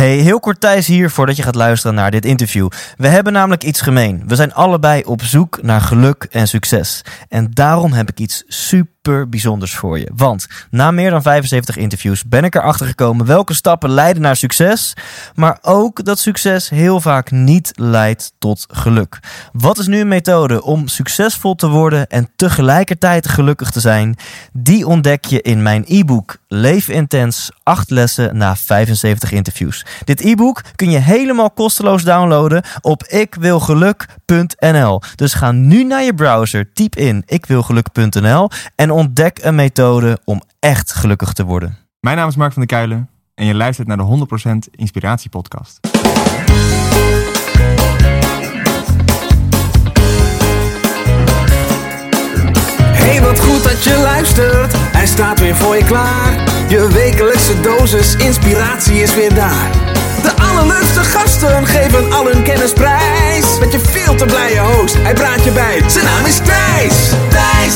Hey, heel kort Thijs hier voordat je gaat luisteren naar dit interview. We hebben namelijk iets gemeen. We zijn allebei op zoek naar geluk en succes. En daarom heb ik iets super bijzonders voor je. Want na meer dan 75 interviews ben ik erachter gekomen welke stappen leiden naar succes. Maar ook dat succes heel vaak niet leidt tot geluk. Wat is nu een methode om succesvol te worden en tegelijkertijd gelukkig te zijn? Die ontdek je in mijn e-book Leef Intens 8 lessen na 75 interviews. Dit e-book kun je helemaal kosteloos downloaden op ikwilgeluk.nl. Dus ga nu naar je browser, typ in ikwilgeluk.nl en ontdek een methode om echt gelukkig te worden. Mijn naam is Mark van der Kuilen en je luistert naar de 100% Inspiratie Podcast. Hey, wat goed dat je luistert. Hij staat weer voor je klaar. Je wekelijkse dosis inspiratie is weer daar. De allerleukste gasten geven al hun kennis prijs. Met je veel te blije host, hij praat je bij. Zijn naam is Thijs. Thijs,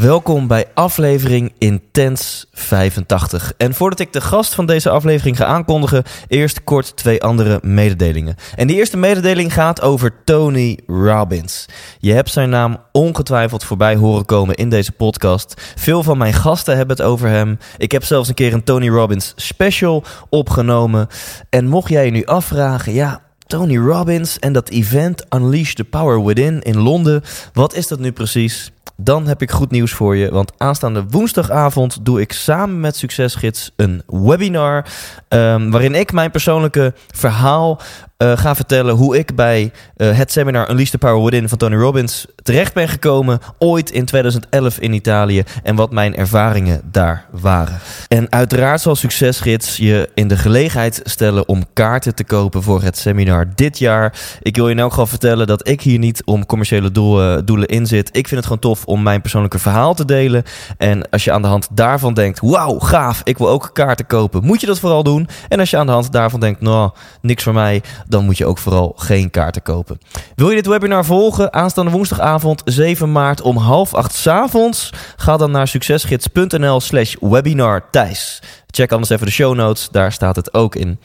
Welkom bij aflevering Intens 85. En voordat ik de gast van deze aflevering ga aankondigen, eerst kort twee andere mededelingen. En die eerste mededeling gaat over Tony Robbins. Je hebt zijn naam ongetwijfeld voorbij horen komen in deze podcast. Veel van mijn gasten hebben het over hem. Ik heb zelfs een keer een Tony Robbins special opgenomen. En mocht jij je nu afvragen, ja. Tony Robbins en dat event Unleash the Power Within in Londen. Wat is dat nu precies? Dan heb ik goed nieuws voor je, want aanstaande woensdagavond doe ik samen met Succesgids een webinar ehm, waarin ik mijn persoonlijke verhaal eh, ga vertellen hoe ik bij eh, het seminar Unleash the Power Within van Tony Robbins terecht ben gekomen, ooit in 2011 in Italië en wat mijn ervaringen daar waren. En uiteraard zal Succesgids je in de gelegenheid stellen om kaarten te kopen voor het seminar dit jaar. Ik wil je in elk geval vertellen dat ik hier niet om commerciële doelen, doelen in zit. Ik vind het gewoon tof om mijn persoonlijke verhaal te delen. En als je aan de hand daarvan denkt, wauw, gaaf, ik wil ook kaarten kopen, moet je dat vooral doen. En als je aan de hand daarvan denkt, nou, niks voor mij, dan moet je ook vooral geen kaarten kopen. Wil je dit webinar volgen? Aanstaande woensdagavond 7 maart om half acht 's avonds. Ga dan naar succesgids.nl slash webinar Thijs. Check anders even de show notes, daar staat het ook in.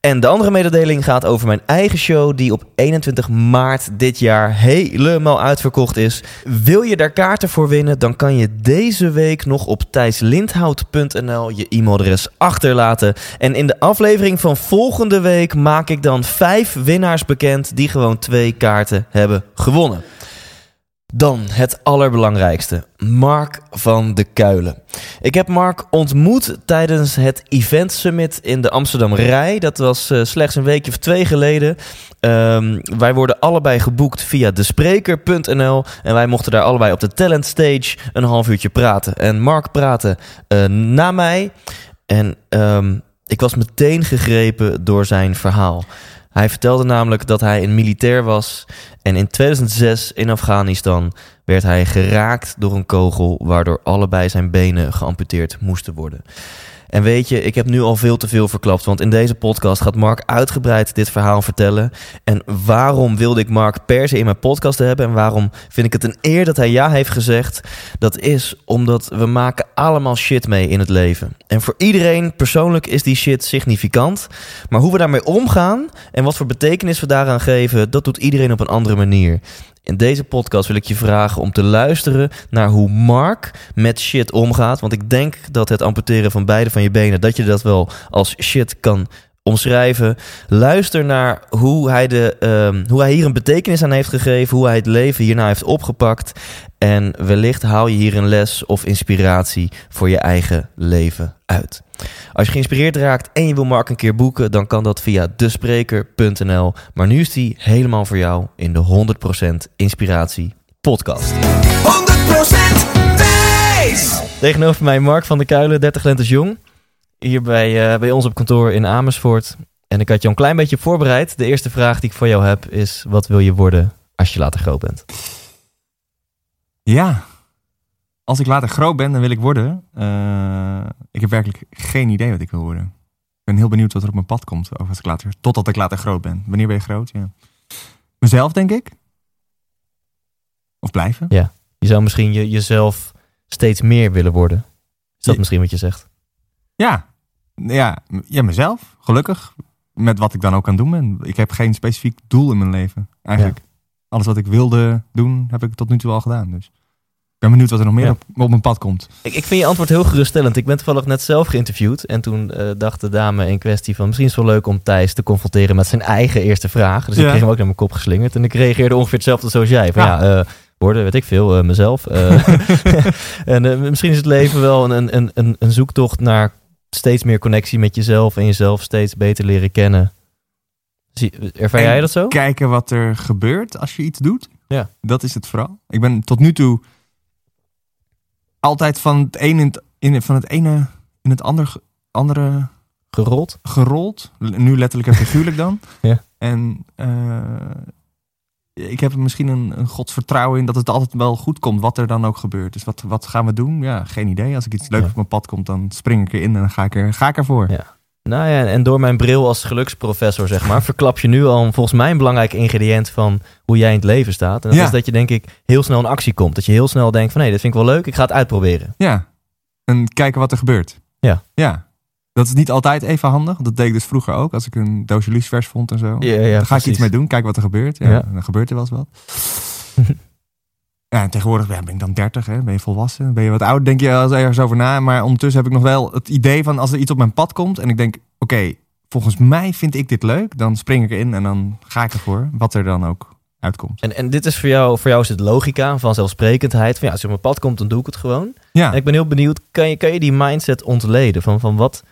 En de andere mededeling gaat over mijn eigen show, die op 21 maart dit jaar helemaal uitverkocht is. Wil je daar kaarten voor winnen, dan kan je deze week nog op thijslindhout.nl je e-mailadres achterlaten. En in de aflevering van volgende week maak ik dan vijf winnaars bekend die gewoon twee kaarten hebben gewonnen. Dan het allerbelangrijkste. Mark van de Kuilen. Ik heb Mark ontmoet tijdens het Event Summit in de Amsterdam Rij. Dat was uh, slechts een weekje of twee geleden. Um, wij worden allebei geboekt via despreker.nl. En wij mochten daar allebei op de talent stage een half uurtje praten. En Mark praatte uh, na mij. En um, ik was meteen gegrepen door zijn verhaal. Hij vertelde namelijk dat hij een militair was en in 2006 in Afghanistan werd hij geraakt door een kogel waardoor allebei zijn benen geamputeerd moesten worden. En weet je, ik heb nu al veel te veel verklapt, want in deze podcast gaat Mark uitgebreid dit verhaal vertellen. En waarom wilde ik Mark per se in mijn podcast hebben en waarom vind ik het een eer dat hij ja heeft gezegd? Dat is omdat we maken allemaal shit mee in het leven. En voor iedereen persoonlijk is die shit significant. Maar hoe we daarmee omgaan en wat voor betekenis we daaraan geven, dat doet iedereen op een andere manier. In deze podcast wil ik je vragen om te luisteren naar hoe Mark met shit omgaat. Want ik denk dat het amputeren van beide van je benen, dat je dat wel als shit kan omschrijven. Luister naar hoe hij, de, um, hoe hij hier een betekenis aan heeft gegeven, hoe hij het leven hierna heeft opgepakt. En wellicht haal je hier een les of inspiratie voor je eigen leven uit. Als je geïnspireerd raakt en je wil Mark een keer boeken, dan kan dat via despreker.nl. Maar nu is die helemaal voor jou in de 100% Inspiratie podcast. 100% Thijs. Tegenover mij Mark van der Kuilen, 30 lentes jong. Hier bij, uh, bij ons op kantoor in Amersfoort. En ik had je een klein beetje voorbereid. De eerste vraag die ik voor jou heb is: wat wil je worden als je later groot bent? Ja, als ik later groot ben, dan wil ik worden. Uh, ik heb werkelijk geen idee wat ik wil worden. Ik ben heel benieuwd wat er op mijn pad komt over wat ik later, totdat ik later groot ben. Wanneer ben je groot? Ja. Mezelf, denk ik. Of blijven. Ja. Je zou misschien je, jezelf steeds meer willen worden. Is dat misschien wat je zegt? Ja. Ja, ja, mezelf. Gelukkig. Met wat ik dan ook aan doen ben. Ik heb geen specifiek doel in mijn leven. Eigenlijk. Alles wat ik wilde doen, heb ik tot nu toe al gedaan. Dus ik ben benieuwd wat er nog meer Ja. op, op mijn pad komt. Ik, ik vind je antwoord heel geruststellend. Ik ben toevallig net zelf geïnterviewd. En toen eh, dacht de dame in kwestie van... misschien is het wel leuk om Thijs te confronteren met zijn eigen eerste vraag. Dus ik kreeg hem ook naar mijn kop geslingerd. En ik reageerde ongeveer hetzelfde zoals jij. Van ja, Ja. eh, worden, weet ik veel, eh, mezelf. En misschien is het leven wel een, een, een, een zoektocht naar steeds meer connectie met jezelf... en jezelf steeds beter leren kennen. Zie, ervaar jij dat zo? Kijken wat er gebeurt als je iets doet. Ja. Dat is het vooral. Ik ben tot nu toe altijd van het ene in het, in, van het ene in het ander, andere Gerold? gerold. Nu letterlijk en figuurlijk dan. Ja. En eh, ik heb er misschien een, een godsvertrouwen in dat het altijd wel goed komt, wat er dan ook gebeurt. Dus wat, wat gaan we doen? Ja, geen idee. Als ik iets leuks Ja. op mijn pad komt, dan spring ik erin en dan ga ik, er, ga ik ervoor. Ja. Nou ja, en door mijn bril als geluksprofessor, zeg maar, verklap je nu al volgens mij een belangrijk ingrediënt van hoe jij in het leven staat. En dat Ja. is dat je, denk ik, heel snel in actie komt. Dat je heel snel denkt van, hé, dit vind ik wel leuk, ik ga het uitproberen. Ja. En kijken wat er gebeurt. Ja. Ja. Dat is niet altijd even handig. Dat deed ik dus vroeger ook. Als ik een doosje lucifers vond en zo. Ja, ja, dan ga ik iets mee doen. Kijken wat er gebeurt. Ja. Dan gebeurt er wel eens wat. ja, en tegenwoordig ja, ben ik dan 30. Hè? Ben je volwassen? Ben je wat oud? Denk je wel eens ergens over na. Maar ondertussen heb ik nog wel het idee van als er iets op mijn pad komt. En ik denk, oké, volgens mij vind ik dit leuk. Dan spring ik erin en dan ga ik ervoor. Wat er dan ook uitkomt. En, en dit is voor jou, voor jou is het logica, vanzelfsprekendheid. Van ja, als je op mijn pad komt, dan doe ik het gewoon. Ja. En ik ben heel benieuwd, kan je, kan je die mindset ontleden? Van, van wat,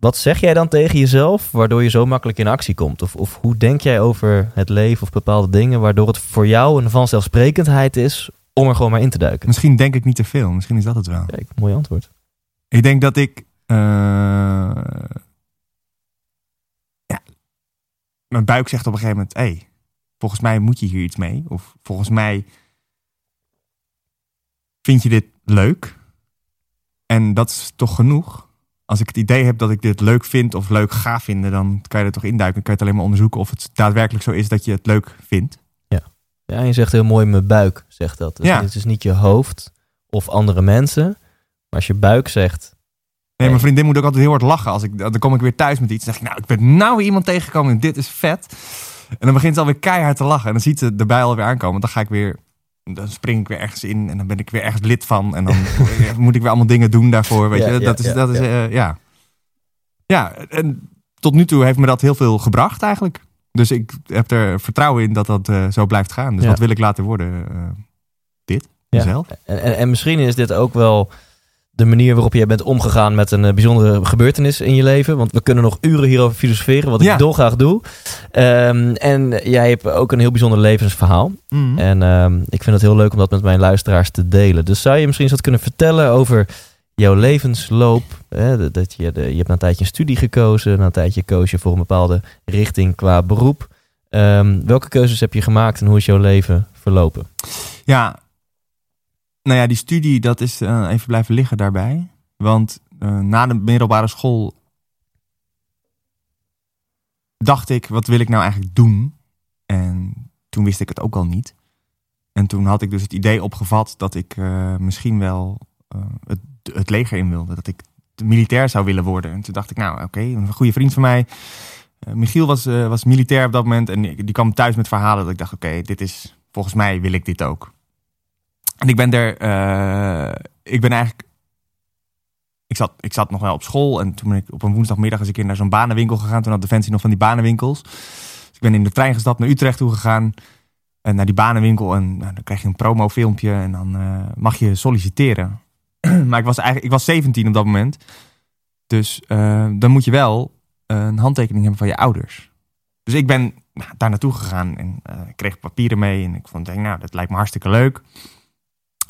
wat zeg jij dan tegen jezelf, waardoor je zo makkelijk in actie komt? Of, of hoe denk jij over het leven of bepaalde dingen, waardoor het voor jou een vanzelfsprekendheid is om er gewoon maar in te duiken? Misschien denk ik niet te veel. Misschien is dat het wel. Kijk, mooi antwoord. Ik denk dat ik. eh, ja. Mijn buik zegt op een gegeven moment: hé, hey, volgens mij moet je hier iets mee. Of volgens mij. Vind je dit leuk? En dat is toch genoeg? Als ik het idee heb dat ik dit leuk vind of leuk ga vinden, dan kan je er toch induiken. Dan kan je het alleen maar onderzoeken of het daadwerkelijk zo is dat je het leuk vindt. Ja, je zegt heel mooi, mijn buik zegt dat. Dus Ja. Het is niet je hoofd of andere mensen. Maar als je buik zegt, Nee, mijn vriendin moet ook altijd heel hard lachen. Als ik, dan kom ik weer thuis met iets. Dan zeg ik, nou, ik ben nou weer iemand tegengekomen en dit is vet. En dan begint ze alweer keihard te lachen. En dan ziet ze de bij alweer aankomen. Dan ga ik weer, dan spring ik weer ergens in. En dan ben ik weer ergens lid van. En dan moet ik weer allemaal dingen doen daarvoor. Weet Ja, je, ja, dat is, ja, dat is, ja. eh, ja. Ja, en tot nu toe heeft me dat heel veel gebracht eigenlijk. Dus ik heb er vertrouwen in dat dat eh, zo blijft gaan. Dus wat wil ik laten worden? Eh, dit, Ja. mezelf. En, en, en misschien is dit ook wel de manier waarop jij bent omgegaan met een eh, bijzondere gebeurtenis in je leven. Want we kunnen nog uren hierover filosoferen, wat Ja. ik dolgraag doe. Ehm, en jij hebt ook een heel bijzonder levensverhaal. Mhm. En ehm, ik vind het heel leuk om dat met mijn luisteraars te delen. Dus zou je misschien eens wat kunnen vertellen over jouw levensloop? Hè? Dat- Dat je, de, je hebt na een tijdje een studie gekozen. Na een tijdje koos je voor een bepaalde richting qua beroep. Ehm, welke keuzes heb je gemaakt en hoe is jouw leven verlopen? Ja, nou ja, die studie, dat is eh, even blijven liggen daarbij. Want eh, na de middelbare school dacht ik, wat wil ik nou eigenlijk doen? En toen wist ik het ook al niet. En toen had ik dus het idee opgevat dat ik eh, misschien wel het, het leger in wilde. Dat ik militair zou willen worden. En toen dacht ik, nou oké, een goede vriend van mij. Michiel was, was militair op dat moment. En die kwam thuis met verhalen dat ik dacht, oké, dit is, volgens mij wil ik dit ook. En ik ben er, eh, ik ben eigenlijk, ik zat, ik zat nog wel op school en toen ben ik op een woensdagmiddag eens een keer naar zo'n banenwinkel gegaan. Toen had Defensie nog van die banenwinkels. Dus ik ben in de trein gestapt naar Utrecht toe gegaan. En naar die banenwinkel en nou, dan krijg je een promofilmpje en dan eh, mag je solliciteren. maar ik was eigenlijk, ik was 17 op dat moment. Dus eh, dan moet je wel een handtekening hebben van je ouders. Dus ik ben nou, daar naartoe gegaan en eh, ik kreeg papieren mee. En ik vond, denk, nou, dat lijkt me hartstikke leuk.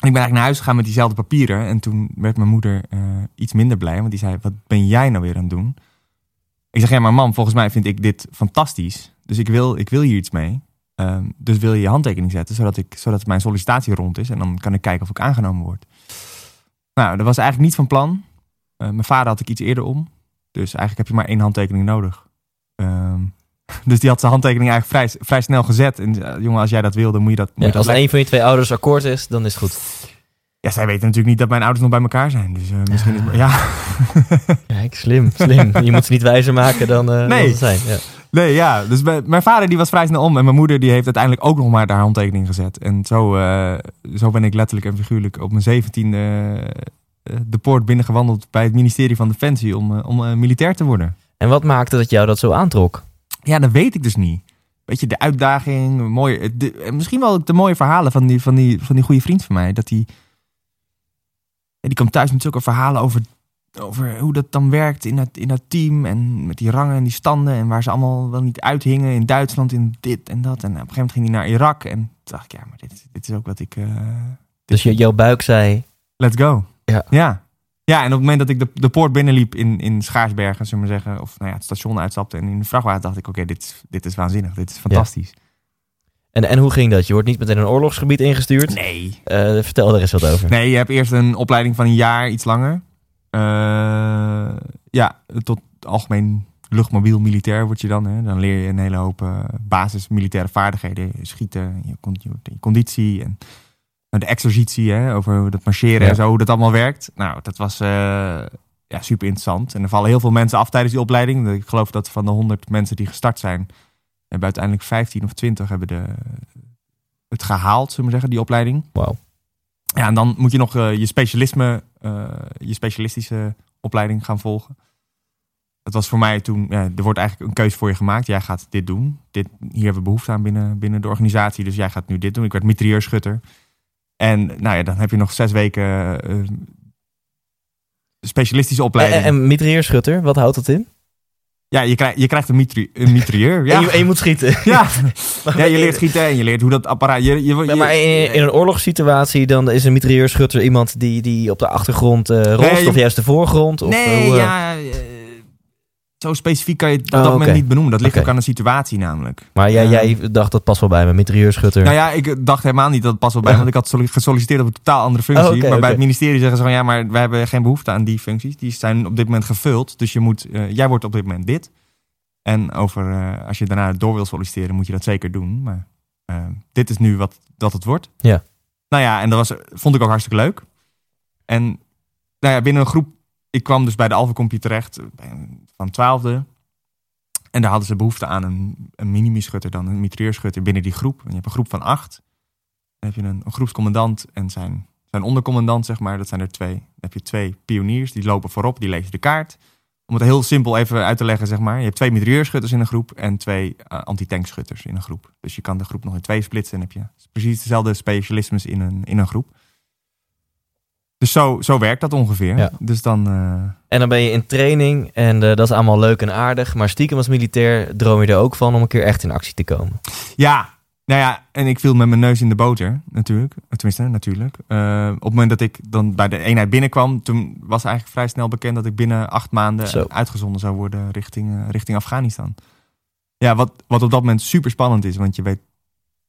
Ik ben eigenlijk naar huis gegaan met diezelfde papieren. En toen werd mijn moeder eh, iets minder blij. Want die zei, wat ben jij nou weer aan het doen? Ik zeg, ja, maar mam, volgens mij vind ik dit fantastisch. Dus ik wil, ik wil hier iets mee. Ehm, dus wil je je handtekening zetten, zodat, ik, zodat mijn sollicitatie rond is. En dan kan ik kijken of ik aangenomen word. Nou, dat was eigenlijk niet van plan. Eh, mijn vader had ik iets eerder om. Dus eigenlijk heb je maar één handtekening nodig. Ehm, dus die had zijn handtekening eigenlijk vrij, vrij snel gezet. En eh, jongen, als jij dat wil, dan moet je dat, moet Ja, je dat als een van je twee ouders akkoord is, dan is het goed. Ja, zij weten natuurlijk niet dat mijn ouders nog bij elkaar zijn. Dus eh, misschien is... Ja, Kijk, slim, slim. Je moet ze niet wijzer maken dan, eh Nee. dan zijn. Ja. nee, ja. Dus mijn mijn vader die was vrij snel om. En mijn moeder die heeft uiteindelijk ook nog maar haar handtekening gezet. En zo, zo ben ik letterlijk en figuurlijk op mijn zeventiende de poort binnengewandeld bij het ministerie van Defensie om, om militair te worden. En wat maakte dat jou dat zo aantrok? Ja, dat weet ik dus niet. Weet je, de uitdaging, mooie, de, misschien wel de mooie verhalen van die, van die, van die goede vriend van mij. Dat die, die kwam thuis met zulke verhalen over, over hoe dat dan werkt in dat, in dat team. En met die rangen en die standen. En waar ze allemaal wel niet uithingen. In Duitsland, in dit en dat. En op een gegeven moment ging hij naar Irak. En toen dacht ik, ja, maar dit, dit is ook wat ik... eh, Dus jouw buik zei, Let's go. Ja. ja. Ja, en op het moment dat ik de, de poort binnenliep in, in Schaarsbergen, zullen we maar zeggen, of nou ja, het station uitstapte en in de vrachtwagen, dacht ik, oké, dit, is- dit is waanzinnig, dit is fantastisch. en, en hoe ging dat? Je wordt niet meteen een oorlogsgebied ingestuurd. Nee. Eh, vertel er eens wat over. Nee, je hebt eerst een opleiding van een jaar, iets langer. Eh, ja, tot algemeen luchtmobiel militair word je dan. Hè. Dan leer je een hele hoop eh, basis militaire vaardigheden. Schieten, je, con- je, je conditie en de exercitie, hè, over hoe dat marcheren Ja. en zo, hoe dat allemaal werkt. Nou, dat was eh, ja, super interessant. En er vallen heel veel mensen af tijdens die opleiding. Ik geloof dat van de 100 mensen die gestart zijn, hebben uiteindelijk 15 of 20 hebben de, het gehaald, zullen we zeggen, die opleiding. Wauw. Ja, en dan moet je nog eh, je specialisme, eh, je specialistische opleiding gaan volgen. Dat was voor mij toen, ja, er wordt eigenlijk een keuze voor je gemaakt. Jij gaat dit doen. Dit, hier hebben we behoefte aan binnen, binnen de organisatie. Dus jij gaat nu dit doen. Ik werd mitrailleurschutter. En nou ja, dan heb je nog zes weken eh, specialistische En, opleiding. en mitrailleurschutter, wat houdt dat in? ja, je, krijgt je krijgt een, mitri een mitrailleur. Ja. En, je, en je moet schieten. ja. ja, je leert schieten en je leert hoe dat apparaat... Je, je, maar in, in een oorlogssituatie dan is een mitrailleurschutter iemand die, die op de achtergrond eh rost Nee, je- of juist de voorgrond? Of, nee, eh, ja, eh, zo specifiek kan je het op Oh, dat moment oké. niet benoemen. Dat ligt ook aan de situatie namelijk. Maar jij, Eh, jij dacht dat past wel bij me, mitrailleurschutter. Nou ja, ik dacht helemaal niet dat het pas wel bij, want ik had gesolliciteerd op een totaal andere functie. Oh, maar bij het ministerie zeggen ze van ja, maar wij hebben geen behoefte aan die functies. Die zijn op dit moment gevuld. Dus je moet, eh, jij wordt op dit moment dit. En over, eh, als je daarna door wil solliciteren, moet je dat zeker doen. Maar eh, dit is nu wat dat het wordt. Ja. Nou ja, en dat was, vond ik ook hartstikke leuk. En nou ja, binnen een groep, ik kwam dus bij de Alpha terecht eh, van twaalfde. En daar hadden ze behoefte aan een, een dan, een mitrailleurschutter binnen die groep. En je hebt een groep van acht. Dan heb je een, een groepscommandant en zijn, zijn ondercommandant, zeg maar. Dat zijn er twee. Dan heb je twee pioniers, die lopen voorop, die lezen de kaart. Om het heel simpel even uit te leggen, zeg maar. Je hebt twee mitrailleurschutters in een groep en twee uh, anti-tankschutters in een groep. Dus je kan de groep nog in twee splitsen en heb je precies dezelfde specialismes in een, in een groep. Dus zo, zo werkt dat ongeveer. Ja. Dus dan... eh, En dan ben je in training en eh, dat is allemaal leuk en aardig. Maar stiekem als militair droom je er ook van om een keer echt in actie te komen. Ja, nou ja, en ik viel met mijn neus in de boter, natuurlijk. Tenminste, natuurlijk. Eh, op het moment dat ik dan bij de eenheid binnenkwam, toen was eigenlijk vrij snel bekend dat ik binnen acht maanden Zo. uitgezonden zou worden richting, eh, richting Afghanistan. Ja, wat, wat op dat moment super spannend is, want je weet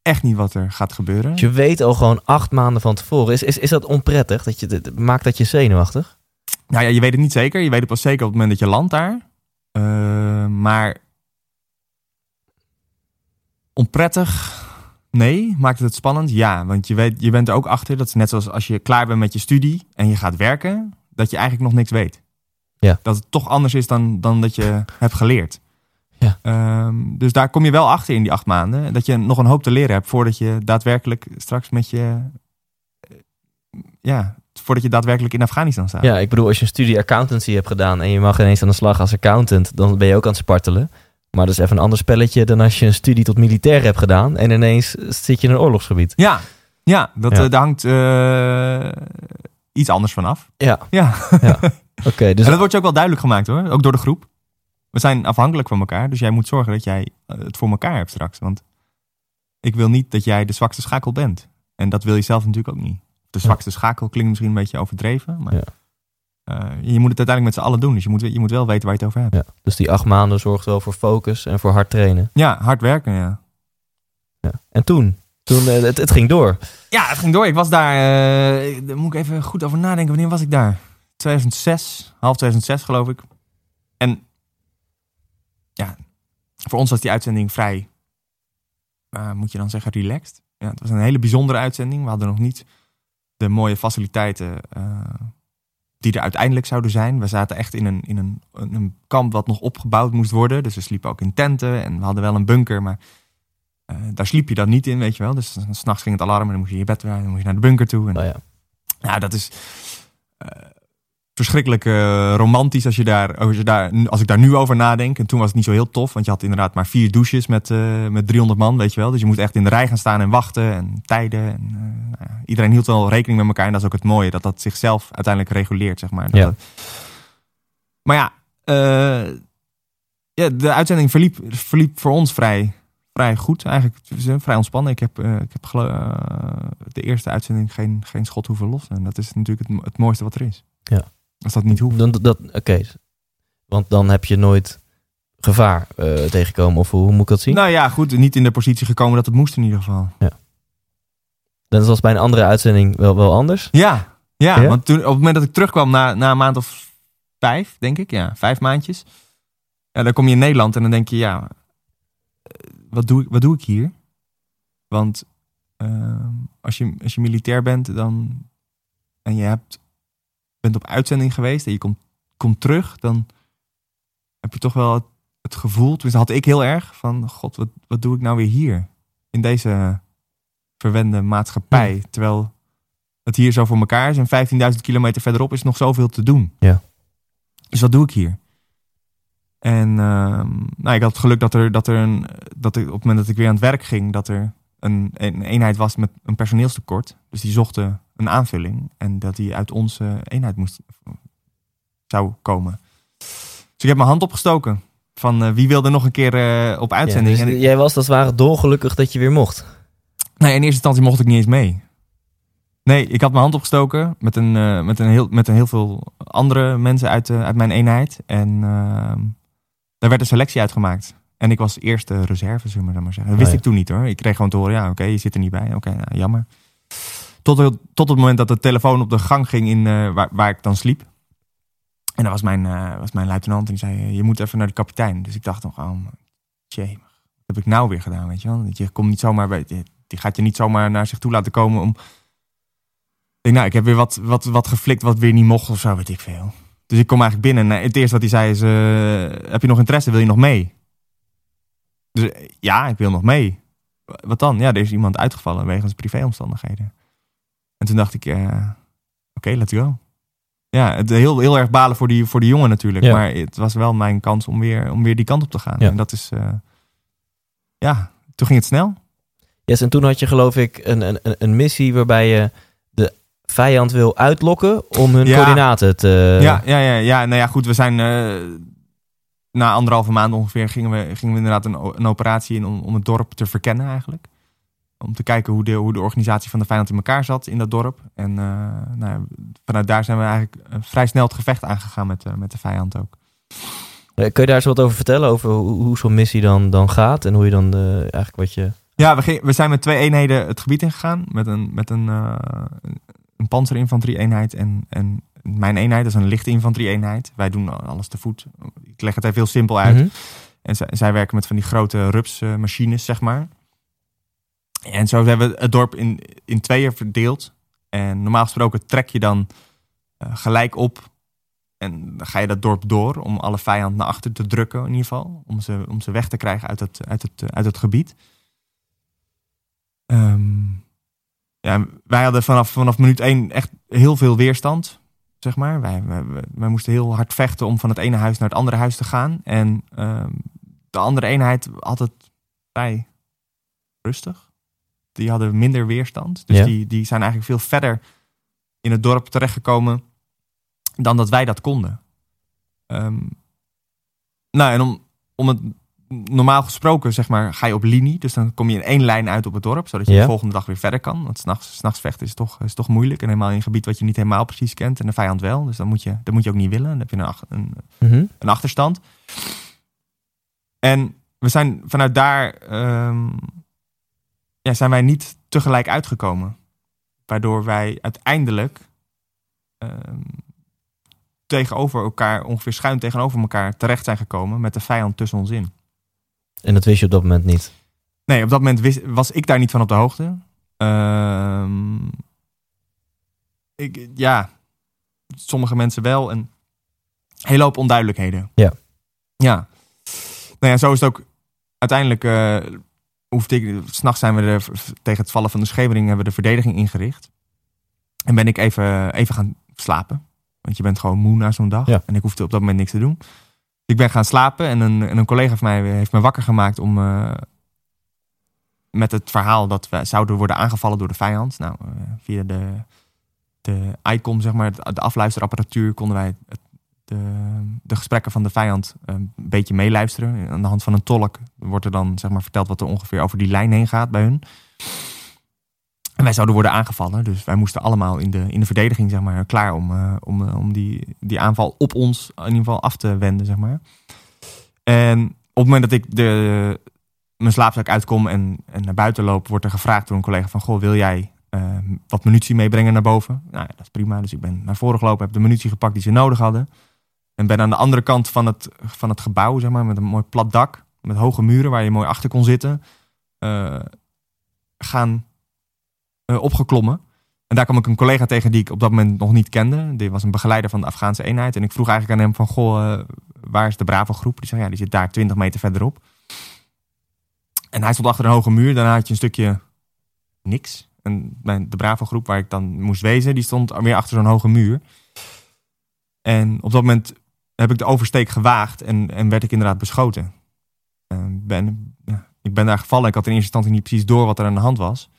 echt niet wat er gaat gebeuren. Je weet al gewoon acht maanden van tevoren. Is, is, is dat onprettig? Dat je, dat- maakt dat je zenuwachtig? Nou ja, je weet het niet zeker. Je weet het pas zeker op het moment dat je landt daar. Eh, maar onprettig, nee. Maakt het het spannend? Ja, want je, weet, je bent er ook achter. Dat is net zoals als je klaar bent met je studie en je gaat werken, dat je eigenlijk nog niks weet. Ja. Dat het toch anders is dan, dan dat je hebt geleerd. Ja. Ehm, dus daar kom je wel achter in die acht maanden. Dat je nog een hoop te leren hebt voordat je daadwerkelijk straks met je... eh, Ja, voordat je daadwerkelijk in Afghanistan staat. Ja, ik bedoel, als je een studie accountancy hebt gedaan en je mag ineens aan de slag als accountant, dan ben je ook aan het spartelen. Maar dat is even een ander spelletje dan als je een studie tot militair hebt gedaan en ineens zit je in een oorlogsgebied. Ja, ja, dat, Ja. eh, daar hangt eh, iets anders vanaf. Ja, Ja, oké. dus en dat wordt je ook wel duidelijk gemaakt hoor, ook door de groep. We zijn afhankelijk van elkaar, dus jij moet zorgen dat jij eh, het voor elkaar hebt straks. Want ik wil niet dat jij de zwakste schakel bent. En dat wil je zelf natuurlijk ook niet. De zwakste schakel klinkt misschien een beetje overdreven, maar Ja. eh, je moet het uiteindelijk met z'n allen doen. Dus je moet, je moet wel weten waar je het over hebt. ja, dus die acht maanden zorgt wel voor focus en voor hard trainen. Ja, hard werken, ja. Ja. En toen? Toen eh, het, het ging door. Ja, het ging door. Ik was daar, eh, daar moet ik even goed over nadenken. Wanneer was ik daar? 2006, half 2006 geloof ik. Ja, voor ons was die uitzending vrij, uh, moet je dan zeggen, relaxed. Ja, het was een hele bijzondere uitzending. We hadden nog niet de mooie faciliteiten uh, die er uiteindelijk zouden zijn. We zaten echt in een, in een, een kamp wat nog opgebouwd moest worden. Dus we sliepen ook in tenten en we hadden wel een bunker, maar uh, daar sliep je dan niet in, weet je wel. Dus s'nachts ging het alarm en dan moest je je bed weer, dan moest je naar de bunker toe. En, Oh ja. ja, dat is uh, verschrikkelijk uh, romantisch als je, daar, als je daar, als ik daar nu over nadenk. En toen was het niet zo heel tof, want je had inderdaad maar vier douches met, uh, met 300 man, weet je wel. Dus je moet echt in de rij gaan staan en wachten en tijden. En, uh, iedereen hield wel rekening met elkaar en dat is ook het mooie, dat dat zichzelf uiteindelijk reguleert, zeg maar. Ja. maar ja, ja, de uitzending verliep, verliep voor ons vrij, vrij goed. Eigenlijk vrij ontspannen. Ik heb, ik heb de eerste uitzending geen, geen schot hoeven lossen. En dat is natuurlijk het, het mooiste wat er is. Ja. Als dat niet hoeft. Dan, dat, Oké, want dan heb je nooit gevaar eh, tegenkomen. Of hoe, hoe moet ik dat zien? Nou ja, goed. Niet in de positie gekomen dat het moest in ieder geval. Dat was bij een andere uitzending wel, wel anders. Ja, ja, Ja? want toen, op het moment dat ik terugkwam na, na een maand of vijf, denk ik. Ja, vijf maandjes. Ja, dan kom je in Nederland en dan denk je, ja, eh, wat doe ik, wat doe ik hier? Want uh, als, je, als je militair bent dan, en je hebt, bent op uitzending geweest en je komt, komt terug, dan heb je toch wel het, het gevoel, tenminste had ik heel erg, van god, wat, wat doe ik nou weer hier? In deze verwende maatschappij. Terwijl het hier zo voor elkaar is en 15.000 kilometer verderop is nog zoveel te doen. Ja. Dus wat doe ik hier? En uh, nou, ik had het geluk dat er, dat er een, dat ik op het moment dat ik weer aan het werk ging, dat er een, een eenheid was met een personeelstekort. Dus die zochten een aanvulling en dat die uit onze eenheid moest, zou komen. Dus ik heb mijn hand opgestoken van uh, wie wilde nog een keer uh, op uitzending. Ja, dus en jij was als het ware dolgelukkig dat je weer mocht. Nee, in eerste instantie mocht ik niet eens mee. Nee, ik had mijn hand opgestoken met een, uh, met een, heel, met een heel veel andere mensen uit, uit mijn eenheid. En uh, daar werd een selectie uitgemaakt. En ik was eerste reserve, zullen we maar, maar zeggen. Dat wist Oh, ja. ik toen niet hoor. Ik kreeg gewoon te horen, ja oké, okay, je zit er niet bij. Oké, okay, nou, jammer. Tot, het, tot het moment dat de telefoon op de gang ging in, uh, waar, waar ik dan sliep. En dat was mijn, uh, was mijn luitenant en die zei, je moet even naar de kapitein. Dus ik dacht nog, oh, tjee, wat heb ik nou weer gedaan, weet je wel? Je komt niet zomaar bij, die gaat je niet zomaar naar zich toe laten komen om... Ik denk, nou, ik heb weer wat, wat, wat geflikt wat weer niet mocht of zo, weet ik veel. Dus ik kom eigenlijk binnen en het eerste wat hij zei is, uh, heb je nog interesse, wil je nog mee? Dus ja, ik wil nog mee. Wat dan? Ja, er is iemand uitgevallen wegens privéomstandigheden. En toen dacht ik, uh, oké, okay, let's go. Ja, het heel, heel erg balen voor die, voor die jongen natuurlijk. Ja. Maar het was wel mijn kans om weer, om weer die kant op te gaan. Ja. En dat is, uh, ja, toen ging het snel. Yes, en toen had je geloof ik een, een, een missie waarbij je de vijand wil uitlokken om hun Ja. coördinaten te... Ja, ja, ja, ja. Nou ja, goed, we zijn uh, na anderhalve maand ongeveer gingen we, gingen we inderdaad een, een operatie in om, om het dorp te verkennen eigenlijk. Om te kijken hoe de, hoe de organisatie van de vijand in elkaar zat in dat dorp. En uh, nou, vanuit daar zijn we eigenlijk uh, vrij snel het gevecht aangegaan met, uh, met de vijand ook. Eh, Kun je daar eens wat over vertellen? Over hoe, hoe zo'n missie dan, dan gaat en hoe je dan eigenlijk wat je... Ja, we, ging, we zijn met twee eenheden het gebied ingegaan. Met een, met een, uh, een panzerinfanterie-eenheid en, en mijn eenheid. Dat is een lichte infanterie-eenheid. Wij doen alles te voet. Ik leg het even heel simpel uit. Mhm. En zij, zij werken met van die grote rupsmachines, zeg maar. En zo hebben we het dorp in, in tweeën verdeeld. En normaal gesproken trek je dan uh, gelijk op. En dan ga je dat dorp door om alle vijand naar achter te drukken, in ieder geval. Om ze, om ze weg te krijgen uit het, uit het, uit het gebied. Um, ja, wij hadden vanaf, vanaf minuut één echt heel veel weerstand, zeg maar. Wij, wij, wij, moesten heel hard vechten om van het ene huis naar het andere huis te gaan. En um, de andere eenheid had het vrij rustig. Die hadden minder weerstand. Dus Ja. die, die zijn eigenlijk veel verder in het dorp terechtgekomen dan dat wij dat konden. Um, nou, en om, om het normaal gesproken, zeg maar, ga je op linie. Dus dan kom je in één lijn uit op het dorp, zodat je Ja. de volgende dag weer verder kan. Want s'nachts, s'nachts vechten is toch, is toch moeilijk. En helemaal in een gebied wat je niet helemaal precies kent. En de vijand wel. Dus dan moet je, dat moet je ook niet willen. Dan heb je een, Mhm. een achterstand. En we zijn vanuit daar ehm, ja, zijn wij niet tegelijk uitgekomen. Waardoor wij uiteindelijk ehm, tegenover elkaar, ongeveer schuin tegenover elkaar, terecht zijn gekomen met de vijand tussen ons in. En dat wist je op dat moment niet. Nee, op dat moment wist, was ik daar niet van op de hoogte. Ehm, ik, ja, sommige mensen wel. En een hele hoop onduidelijkheden. Ja. Ja. Nou ja, zo is het ook. Uiteindelijk uh, hoefde ik... S'nachts zijn we er, tegen het vallen van de schemering... hebben we de verdediging ingericht. En ben ik even, even gaan slapen. Want je bent gewoon moe na zo'n dag. Ja. En ik hoefde op dat moment niks te doen. Ik ben gaan slapen en een, en een collega van mij heeft me wakker gemaakt om... Uh, met het verhaal dat we zouden worden aangevallen door de vijand. Nou, uh, via de, de ICOM, zeg maar, de afluisterapparatuur, konden wij het, de, de gesprekken van de vijand een beetje meeluisteren. Aan de hand van een tolk wordt er dan zeg maar, verteld wat er ongeveer over die lijn heen gaat bij hun. En wij zouden worden aangevallen. Dus wij moesten allemaal in de, in de verdediging zeg maar, klaar om, uh, om, om die, die aanval op ons in ieder geval af te wenden. Zeg maar. En op het moment dat ik de, mijn slaapzak uitkom en, en naar buiten loop, wordt er gevraagd door een collega van... Goh, wil jij uh, wat munitie meebrengen naar boven? Nou dat is prima. Dus ik ben naar voren gelopen, heb de munitie gepakt die ze nodig hadden. En ben aan de andere kant van het, van het gebouw, zeg maar, met een mooi plat dak... met hoge muren waar je mooi achter kon zitten... gaan opgeklommen. En daar kwam ik een collega tegen die ik op dat moment nog niet kende. Die was een begeleider van de Afghaanse eenheid. En ik vroeg eigenlijk aan hem van, goh, uh, waar is de Bravo groep? Die zei, ja, die zit daar 20 meter verderop. En hij stond achter een hoge muur. Daarna had je een stukje niks. En de Bravo groep waar ik dan moest wezen, die stond weer achter zo'n hoge muur. En op dat moment heb ik de oversteek gewaagd en, en werd ik inderdaad beschoten. En ben, ja, ik ben daar gevallen. Ik had in eerste instantie niet precies door wat er aan de hand was.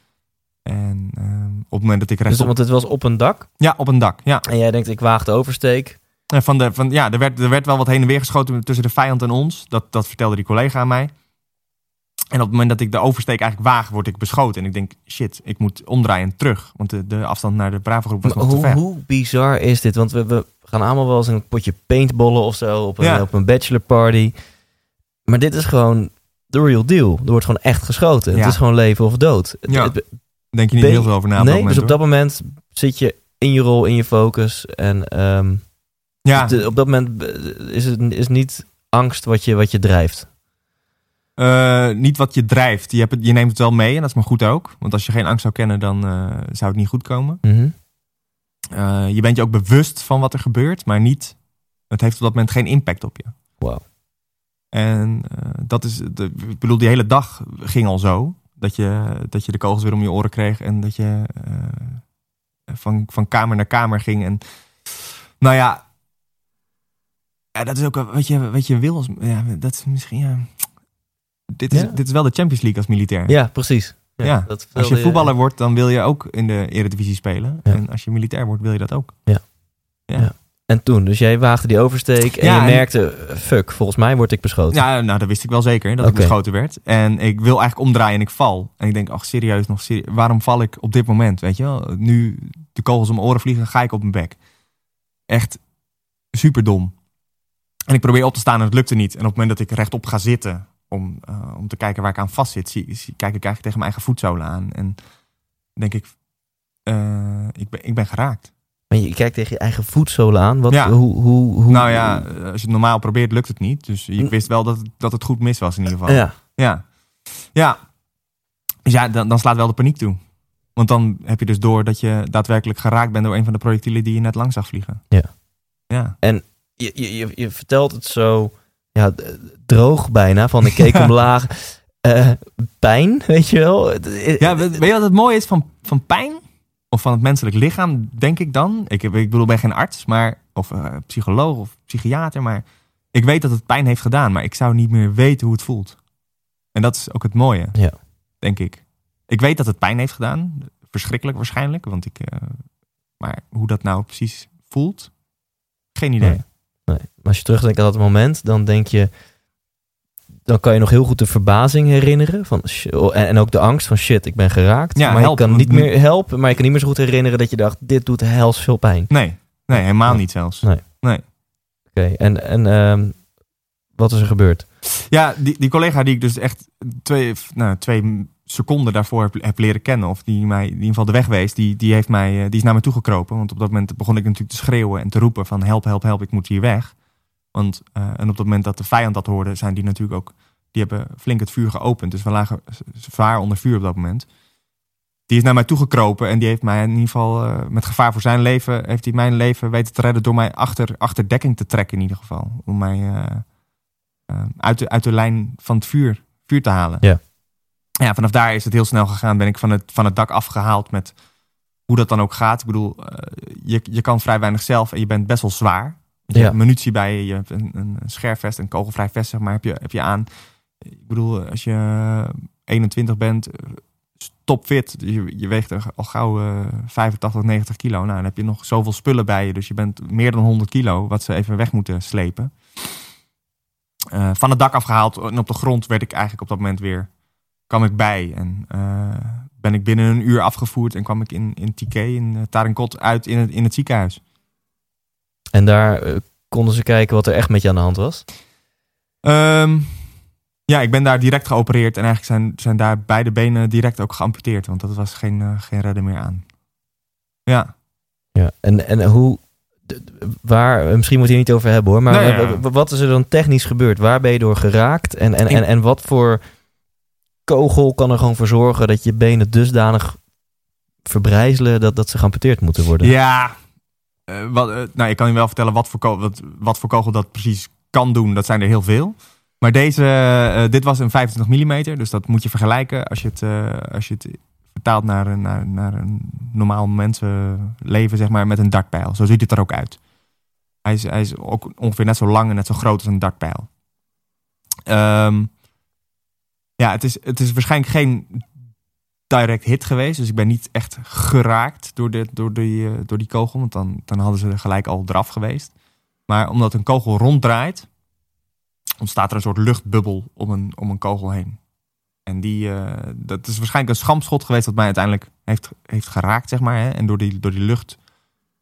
En uh, op het moment dat ik rechtop... Dus, want het was op een dak? Ja, op een dak, ja. En jij denkt, ik waag de oversteek? En van de, van, ja, er werd, er werd wel wat heen en weer geschoten tussen de vijand en ons. Dat, dat vertelde die collega aan mij. En op het moment dat ik de oversteek eigenlijk waag, word ik beschoten. En ik denk, shit, ik moet omdraaien en terug. Want de, de afstand naar de Bravo groep was maar nog hoe, te ver. Hoe bizar is dit? Want we, we gaan allemaal wel eens een potje paintballen of zo op een, Ja. op een bachelor party. Maar dit is gewoon de real deal. Er wordt gewoon echt geschoten. Ja. Het is gewoon leven of dood. Ja. het- Denk je niet heel veel over na op nee, dat moment, dus op hoor. dat moment zit je in je rol, in je focus. En ehm, Ja, de- op dat moment is het is niet angst wat je, wat je drijft. Eh, niet wat je drijft. Je, hebt het, je neemt het wel mee en dat is maar goed ook. Want als je geen angst zou kennen, dan eh, zou het niet goed komen. Mhm. Eh, je bent je ook bewust van wat er gebeurt, maar niet... Het heeft op dat moment geen impact op je. Wauw. En dat is, de, ik bedoel, die hele dag ging al zo. Dat je, dat je de kogels weer om je oren kreeg en dat je van, van kamer naar kamer ging. En nou ja, ja dat is ook wat je, wat je wil. Ja, dat is misschien, ja. Dit is, Ja. dit is wel de Champions League als militair. Ja, precies. Ja, Ja, dat Als je voetballer wordt, dan wil je ook in de Eredivisie spelen. Ja. En als je militair wordt, wil je dat ook. Ja. Ja. Ja. En toen, dus jij waagde die oversteek en Ja, je en- merkte, fuck, volgens mij word ik beschoten. Ja, nou, dat wist ik wel zeker, dat ik beschoten werd. En ik wil eigenlijk omdraaien en ik val. En ik denk, ach, serieus, nog serie waarom val ik op dit moment, weet je wel? Nu de kogels om mijn oren vliegen, ga ik op mijn bek. Echt super dom. En ik probeer op te staan en het lukte niet. En op het moment dat ik rechtop ga zitten om, eh, om te kijken waar ik aan vast zit, zie, zie- kijk ik eigenlijk tegen mijn eigen voetzolen aan. En denk ik, eh, ik, ben, ik ben geraakt. Maar je kijkt tegen je eigen voetzolen aan. Wat, Ja. hoe, hoe, hoe, nou ja, als je het normaal probeert, lukt het niet. Dus ik wist wel dat, het- dat het goed mis was in ieder geval. Ja, Ja. Ja. Dus ja, dan, dan slaat wel de paniek toe. Want dan heb je dus door dat je daadwerkelijk geraakt bent door een van de projectielen die je net lang zag vliegen. Ja. Ja. je, je, je, je vertelt het zo ja, droog bijna, van ik keek omlaag. Eh, pijn, weet je wel? Het- Ja, weet, je wat het mooie is van, van pijn? Of van het menselijk lichaam, denk ik dan. Ik, heb- ik bedoel, ik ben geen arts, maar, of eh, psycholoog of psychiater, maar ik weet dat het pijn heeft gedaan, maar ik zou niet meer weten hoe het voelt. En dat is ook het mooie, Ja. denk ik. Ik weet dat het pijn heeft gedaan, verschrikkelijk waarschijnlijk, want ik, eh, maar hoe dat nou precies voelt, geen idee. Nee. Nee. Maar als je terugdenkt aan dat moment, dan denk je... Dan kan je nog heel goed de verbazing herinneren. Van, oh, en, ook de angst van shit, ik ben geraakt. Ja, maar help, je kan niet meer helpen. Maar je kan niet meer zo goed herinneren dat je dacht... Dit doet hels veel pijn. Nee, nee, helemaal Nee. niet zelfs. Nee. Oké, en, en ehm, wat is er gebeurd? Ja, die, die collega die ik dus echt twee, nou, twee seconden daarvoor heb, heb leren kennen, of die mij in ieder geval de weg wees, die, die, heeft mij, eh, die is naar me toegekropen. Want op dat moment begon ik natuurlijk te schreeuwen en te roepen van help, help, help, ik moet hier weg. Want, eh, en op dat moment dat de vijand dat hoorde, zijn die natuurlijk ook Die hebben flink het vuur geopend. Dus we lagen zwaar onder vuur op dat moment. Die is naar mij toegekropen en die heeft mij in ieder geval eh, met gevaar voor zijn leven, heeft hij mijn leven weten te redden door mij achter, achter dekking te trekken in ieder geval. Om mij uit, de, uit de lijn van het vuur, vuur te halen. Ja. Ja, vanaf daar is het heel snel gegaan. Ben ik van het, van het dak afgehaald met hoe dat dan ook gaat. Ik bedoel, eh, je, je kan vrij weinig zelf en je bent best wel zwaar. Je Ja. hebt munitie bij je, je hebt een, een scherfvest, een kogelvrij vest, zeg maar, heb je, heb je aan. Ik bedoel, als je 21 bent, eh, topfit, je, je weegt al gauw eh, 85, 90 kilo. Nou, dan heb je nog zoveel spullen bij je, dus je bent meer dan 100 kilo, wat ze even weg moeten slepen. Eh, van het dak afgehaald en op de grond werd ik eigenlijk op dat moment weer, kwam ik bij. En eh, ben ik binnen een uur afgevoerd en kwam ik in, in Tiké, in uh, Tarinkot, uit in het, in het ziekenhuis. En daar eh, konden ze kijken wat er echt met je aan de hand was. Ehm, ja, ik ben daar direct geopereerd en eigenlijk zijn, zijn daar beide benen direct ook geamputeerd, want dat was geen, uh, geen redden meer aan. Ja. Ja, en, en hoe, waar, misschien moet je het niet over hebben hoor, maar Nee, ja. wat is er dan technisch gebeurd? Waar ben je door geraakt? En, en, Ik- en, en wat voor kogel kan er gewoon voor zorgen dat je benen dusdanig verbrijzelen dat, dat ze geamputeerd moeten worden? Ja, eh, wat, eh, nou, ik kan je wel vertellen wat voor, kogel, wat, wat voor kogel dat precies kan doen. Dat zijn er heel veel. Maar deze, eh, dit was een 25 mm, dus dat moet je vergelijken als je het, als je het vertaalt naar, een- naar, naar een normaal mensenleven, zeg maar, met een dartpijl. Zo ziet het er ook uit. Hij is, hij is ook ongeveer net zo lang en net zo groot als een dartpijl. Ehm, ja, het is, het is waarschijnlijk geen direct hit geweest. Dus ik ben niet echt geraakt door, dit, door, die, eh, door die kogel. Want dan, dan hadden ze er gelijk al eraf geweest. Maar omdat een kogel ronddraait, ontstaat er een soort luchtbubbel om een, om een kogel heen. En die, eh, dat is waarschijnlijk een schampschot geweest dat mij uiteindelijk heeft, heeft geraakt, zeg maar. Hè? En door die, door die lucht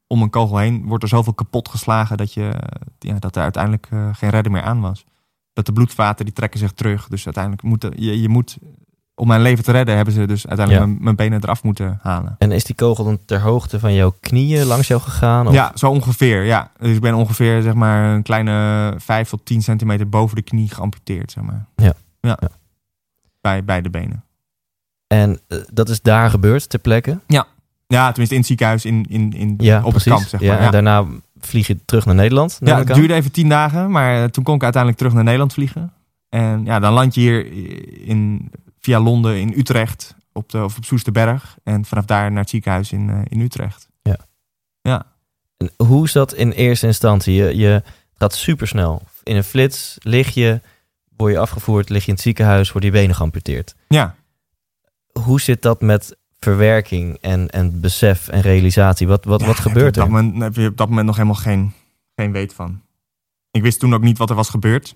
om een kogel heen wordt er zoveel kapot geslagen dat, je, ja, dat er uiteindelijk eh, geen redder meer aan was. Dat de bloedvaten die trekken zich terug. Dus uiteindelijk moet je, je moet, om mijn leven te redden, hebben ze dus uiteindelijk Ja. mijn, mijn benen eraf moeten halen. En is die kogel dan ter hoogte van jouw knieën langs jou gegaan? Of? Ja, zo ongeveer. Ja. Dus ik ben ongeveer zeg maar een kleine 5 tot 10 centimeter boven de knie geamputeerd, zeg maar. Ja. ja. Ja. Bij beide benen. En eh, dat is daar gebeurd ter plekke? Ja, tenminste in het ziekenhuis in, in, in, Ja, op precies. het kamp, zeg maar. Ja, Ja, En daarna vlieg je terug naar Nederland? ja het duurde even tien dagen, maar eh, toen kon ik uiteindelijk terug naar Nederland vliegen. En ja, dan land je hier in, via Londen in Utrecht op, de, of op Soesterberg. En vanaf daar naar het ziekenhuis in, eh, in Utrecht. Ja. Ja. En hoe is dat in eerste instantie? Je, je gaat supersnel. In een flits lig je, word je afgevoerd, lig je in het ziekenhuis, worden je benen geamputeerd. Ja. Hoe zit dat met verwerking en, en besef en realisatie? Wat, wat, Ja, wat gebeurt op er? dat moment, heb je op dat moment nog helemaal geen, geen weet van. Ik wist toen ook niet wat er was gebeurd.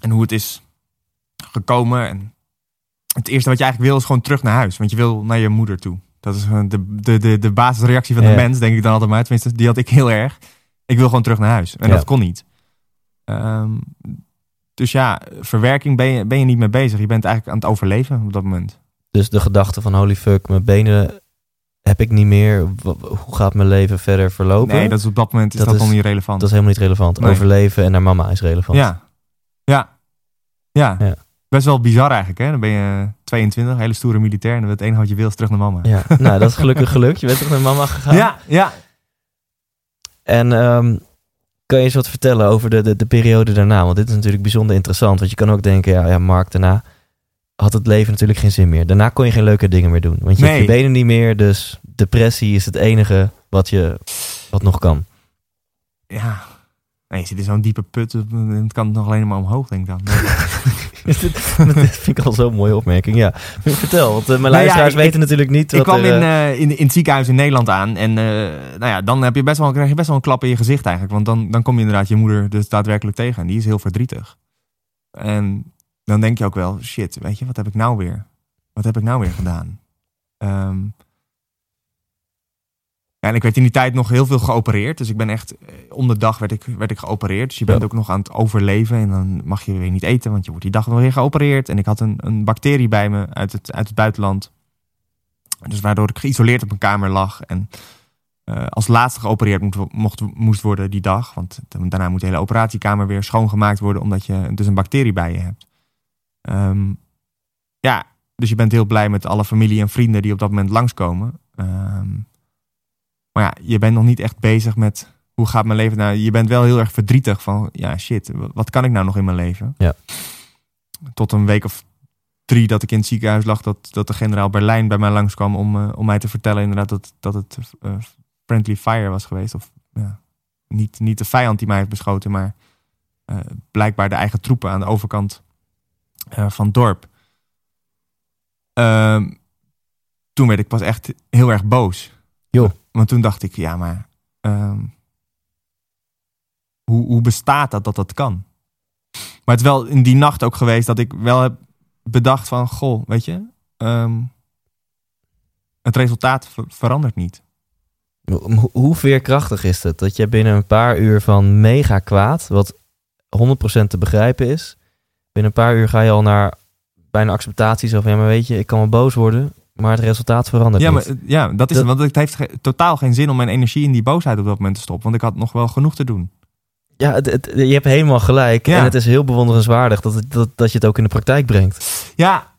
En hoe het is gekomen. En het eerste wat je eigenlijk wil is gewoon terug naar huis. Want je wil naar je moeder toe. Dat is de, de, de, de basisreactie van de Ja. mens, denk ik dan altijd maar. Tenminste, die had ik heel erg. Ik wil gewoon terug naar huis. En Ja. dat kon niet. Ehm, dus ja, verwerking ben je, ben je niet mee bezig. Je bent eigenlijk aan het overleven op dat moment. Dus de gedachte van holy fuck, mijn benen heb ik niet meer. Hoe gaat mijn leven verder verlopen? Nee, dat is op dat moment is Dat dat, is- niet relevant. Dat is helemaal niet relevant. Nee. Overleven en naar mama is relevant. Ja. Ja. ja. Ja. Best wel bizar eigenlijk, hè? Dan ben je 22, hele stoere militair. En dan het enige wat je wil is terug naar mama. Ja, nou dat is gelukkig gelukt. Je bent toch naar mama gegaan? ja. ja. En ehm, kan je eens wat vertellen over de, de, de periode daarna? Want dit is natuurlijk bijzonder interessant. Want je kan ook denken, ja, ja Mark, daarna had het leven natuurlijk geen zin meer. Daarna kon je geen leuke dingen meer doen. Want je hebt je benen niet meer, dus depressie is het enige wat, je, wat nog kan. Ja. Nee, je zit in zo'n diepe put. Het kan nog alleen maar omhoog, denk ik dan. dat vind ik al zo'n mooie opmerking, ja. Vertel, want eh, mijn Nou ja, luisteraars ik- weten natuurlijk niet ik wat kwam er, in, eh, eh, in, in het ziekenhuis in Nederland aan. En nou ja, dan heb je best wel, krijg je best wel een klap in je gezicht eigenlijk. Want dan, dan kom je inderdaad je moeder dus daadwerkelijk tegen. En die is heel verdrietig. En dan denk je ook wel, shit, weet je, wat heb ik nou weer? Wat heb ik nou weer gedaan? Ehm, en ik werd in die tijd nog heel veel geopereerd. Dus ik ben echt, eh, om de dag werd ik, werd ik geopereerd. Dus je bent Ja. ook nog aan het overleven. En dan mag je weer niet eten, want je wordt die dag nog weer geopereerd. En ik had een, een bacterie bij me uit het, uit het buitenland. Dus waardoor ik geïsoleerd op een kamer lag. En eh, als laatste geopereerd mocht, moest worden die dag. Want daarna moet de hele operatiekamer weer schoongemaakt worden. Omdat je dus een bacterie bij je hebt. Ehm, ja, dus je bent heel blij met alle familie en vrienden die op dat moment langskomen. Ehm, maar ja, je bent nog niet echt bezig met hoe gaat mijn leven nou. Je bent wel heel erg verdrietig van, ja shit, wat kan ik nou nog in mijn leven? Ja. Tot een week of drie dat ik in het ziekenhuis lag, dat, dat de generaal Berlijn bij mij langskwam om, eh, om mij te vertellen inderdaad dat, dat het eh, friendly fire was geweest. Of ja, niet, niet de vijand die mij heeft beschoten, maar eh, blijkbaar de eigen troepen aan de overkant van het dorp. Ehm, toen werd ik pas echt heel erg boos. Joh. Want toen dacht ik, ja, maar ehm, hoe, hoe bestaat dat dat dat kan? Maar het is wel in die nacht ook geweest dat ik wel heb bedacht van, goh, weet je, ehm, het resultaat ver- verandert niet. Hoe, hoe veerkrachtig is het dat je binnen een paar uur van mega kwaad, wat 100% te begrijpen is, binnen een paar uur ga je al naar bijna acceptatie. Zo van, ja, maar weet je, ik kan wel boos worden, maar het resultaat verandert Ja, niet. maar, eh, ja, dat is Dat- het. Want het heeft ge- totaal geen zin om mijn energie in die boosheid op dat moment te stoppen. Want ik had nog wel genoeg te doen. Ja, het, het- je hebt helemaal gelijk. Ja. En het is heel bewonderenswaardig dat, dat, dat je het ook in de praktijk brengt. Ja.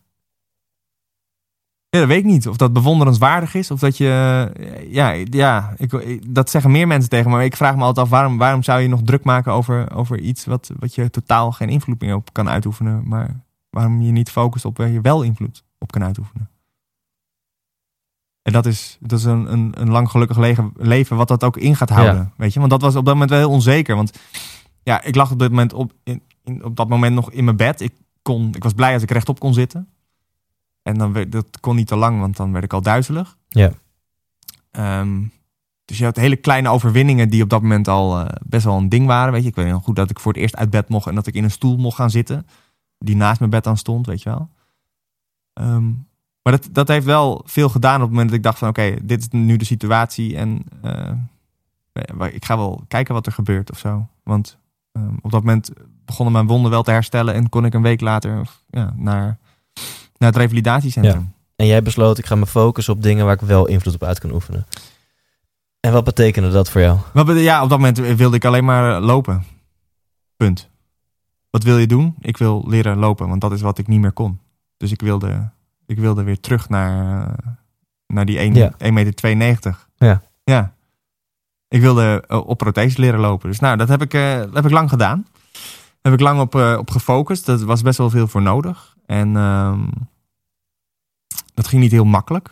Ja, dat weet ik niet. Of dat bewonderenswaardig is. Of dat je... Ja, ja ik, dat zeggen meer mensen tegen me. Maar ik vraag me altijd af, waarom, waarom zou je nog druk maken over, over iets wat, wat je totaal geen invloed meer op kan uitoefenen. Maar waarom je niet focust op waar je wel invloed op kan uitoefenen. En dat is, dat is een, een, een lang gelukkig leven wat dat ook in gaat houden. Weet je? Want dat was op dat moment wel heel onzeker. Want ja, ik lag op dit moment op, in, in- op dat moment nog in mijn bed. Ik, kon, ik was blij als ik rechtop kon zitten. En dan werd, dat kon niet te lang, want dan werd ik al duizelig. Ja. Ehm, dus je had hele kleine overwinningen die op dat moment al eh, best wel een ding waren. Weet je, ik weet nog goed dat ik voor het eerst uit bed mocht en dat ik in een stoel mocht gaan zitten. Die naast mijn bed dan stond, weet je wel. Ehm, maar dat, dat heeft wel veel gedaan op het moment dat ik dacht van oké, dit is nu de situatie en eh, eh, ik ga wel kijken wat er gebeurt of zo. Want ehm, op dat moment begonnen mijn wonden wel te herstellen en kon ik een week later of, ja, naar, naar het revalidatiecentrum. En jij besloot, ik ga me focussen op dingen waar ik wel invloed op uit kan oefenen. En wat betekende dat voor jou? Wat ja, op dat moment wilde ik alleen maar lopen. Punt. Wat wil je doen? Ik wil leren lopen, want dat is wat ik niet meer kon. Dus ik wilde, ik wilde weer terug naar, naar die 1, Ja. 1 meter 92. Ja. Ja. Ik wilde eh, op prothese leren lopen. Dus nou, dat heb ik, eh, dat heb ik lang gedaan. Daar heb ik lang op, eh, op gefocust. Dat was best wel veel voor nodig. En ehm, dat ging niet heel makkelijk.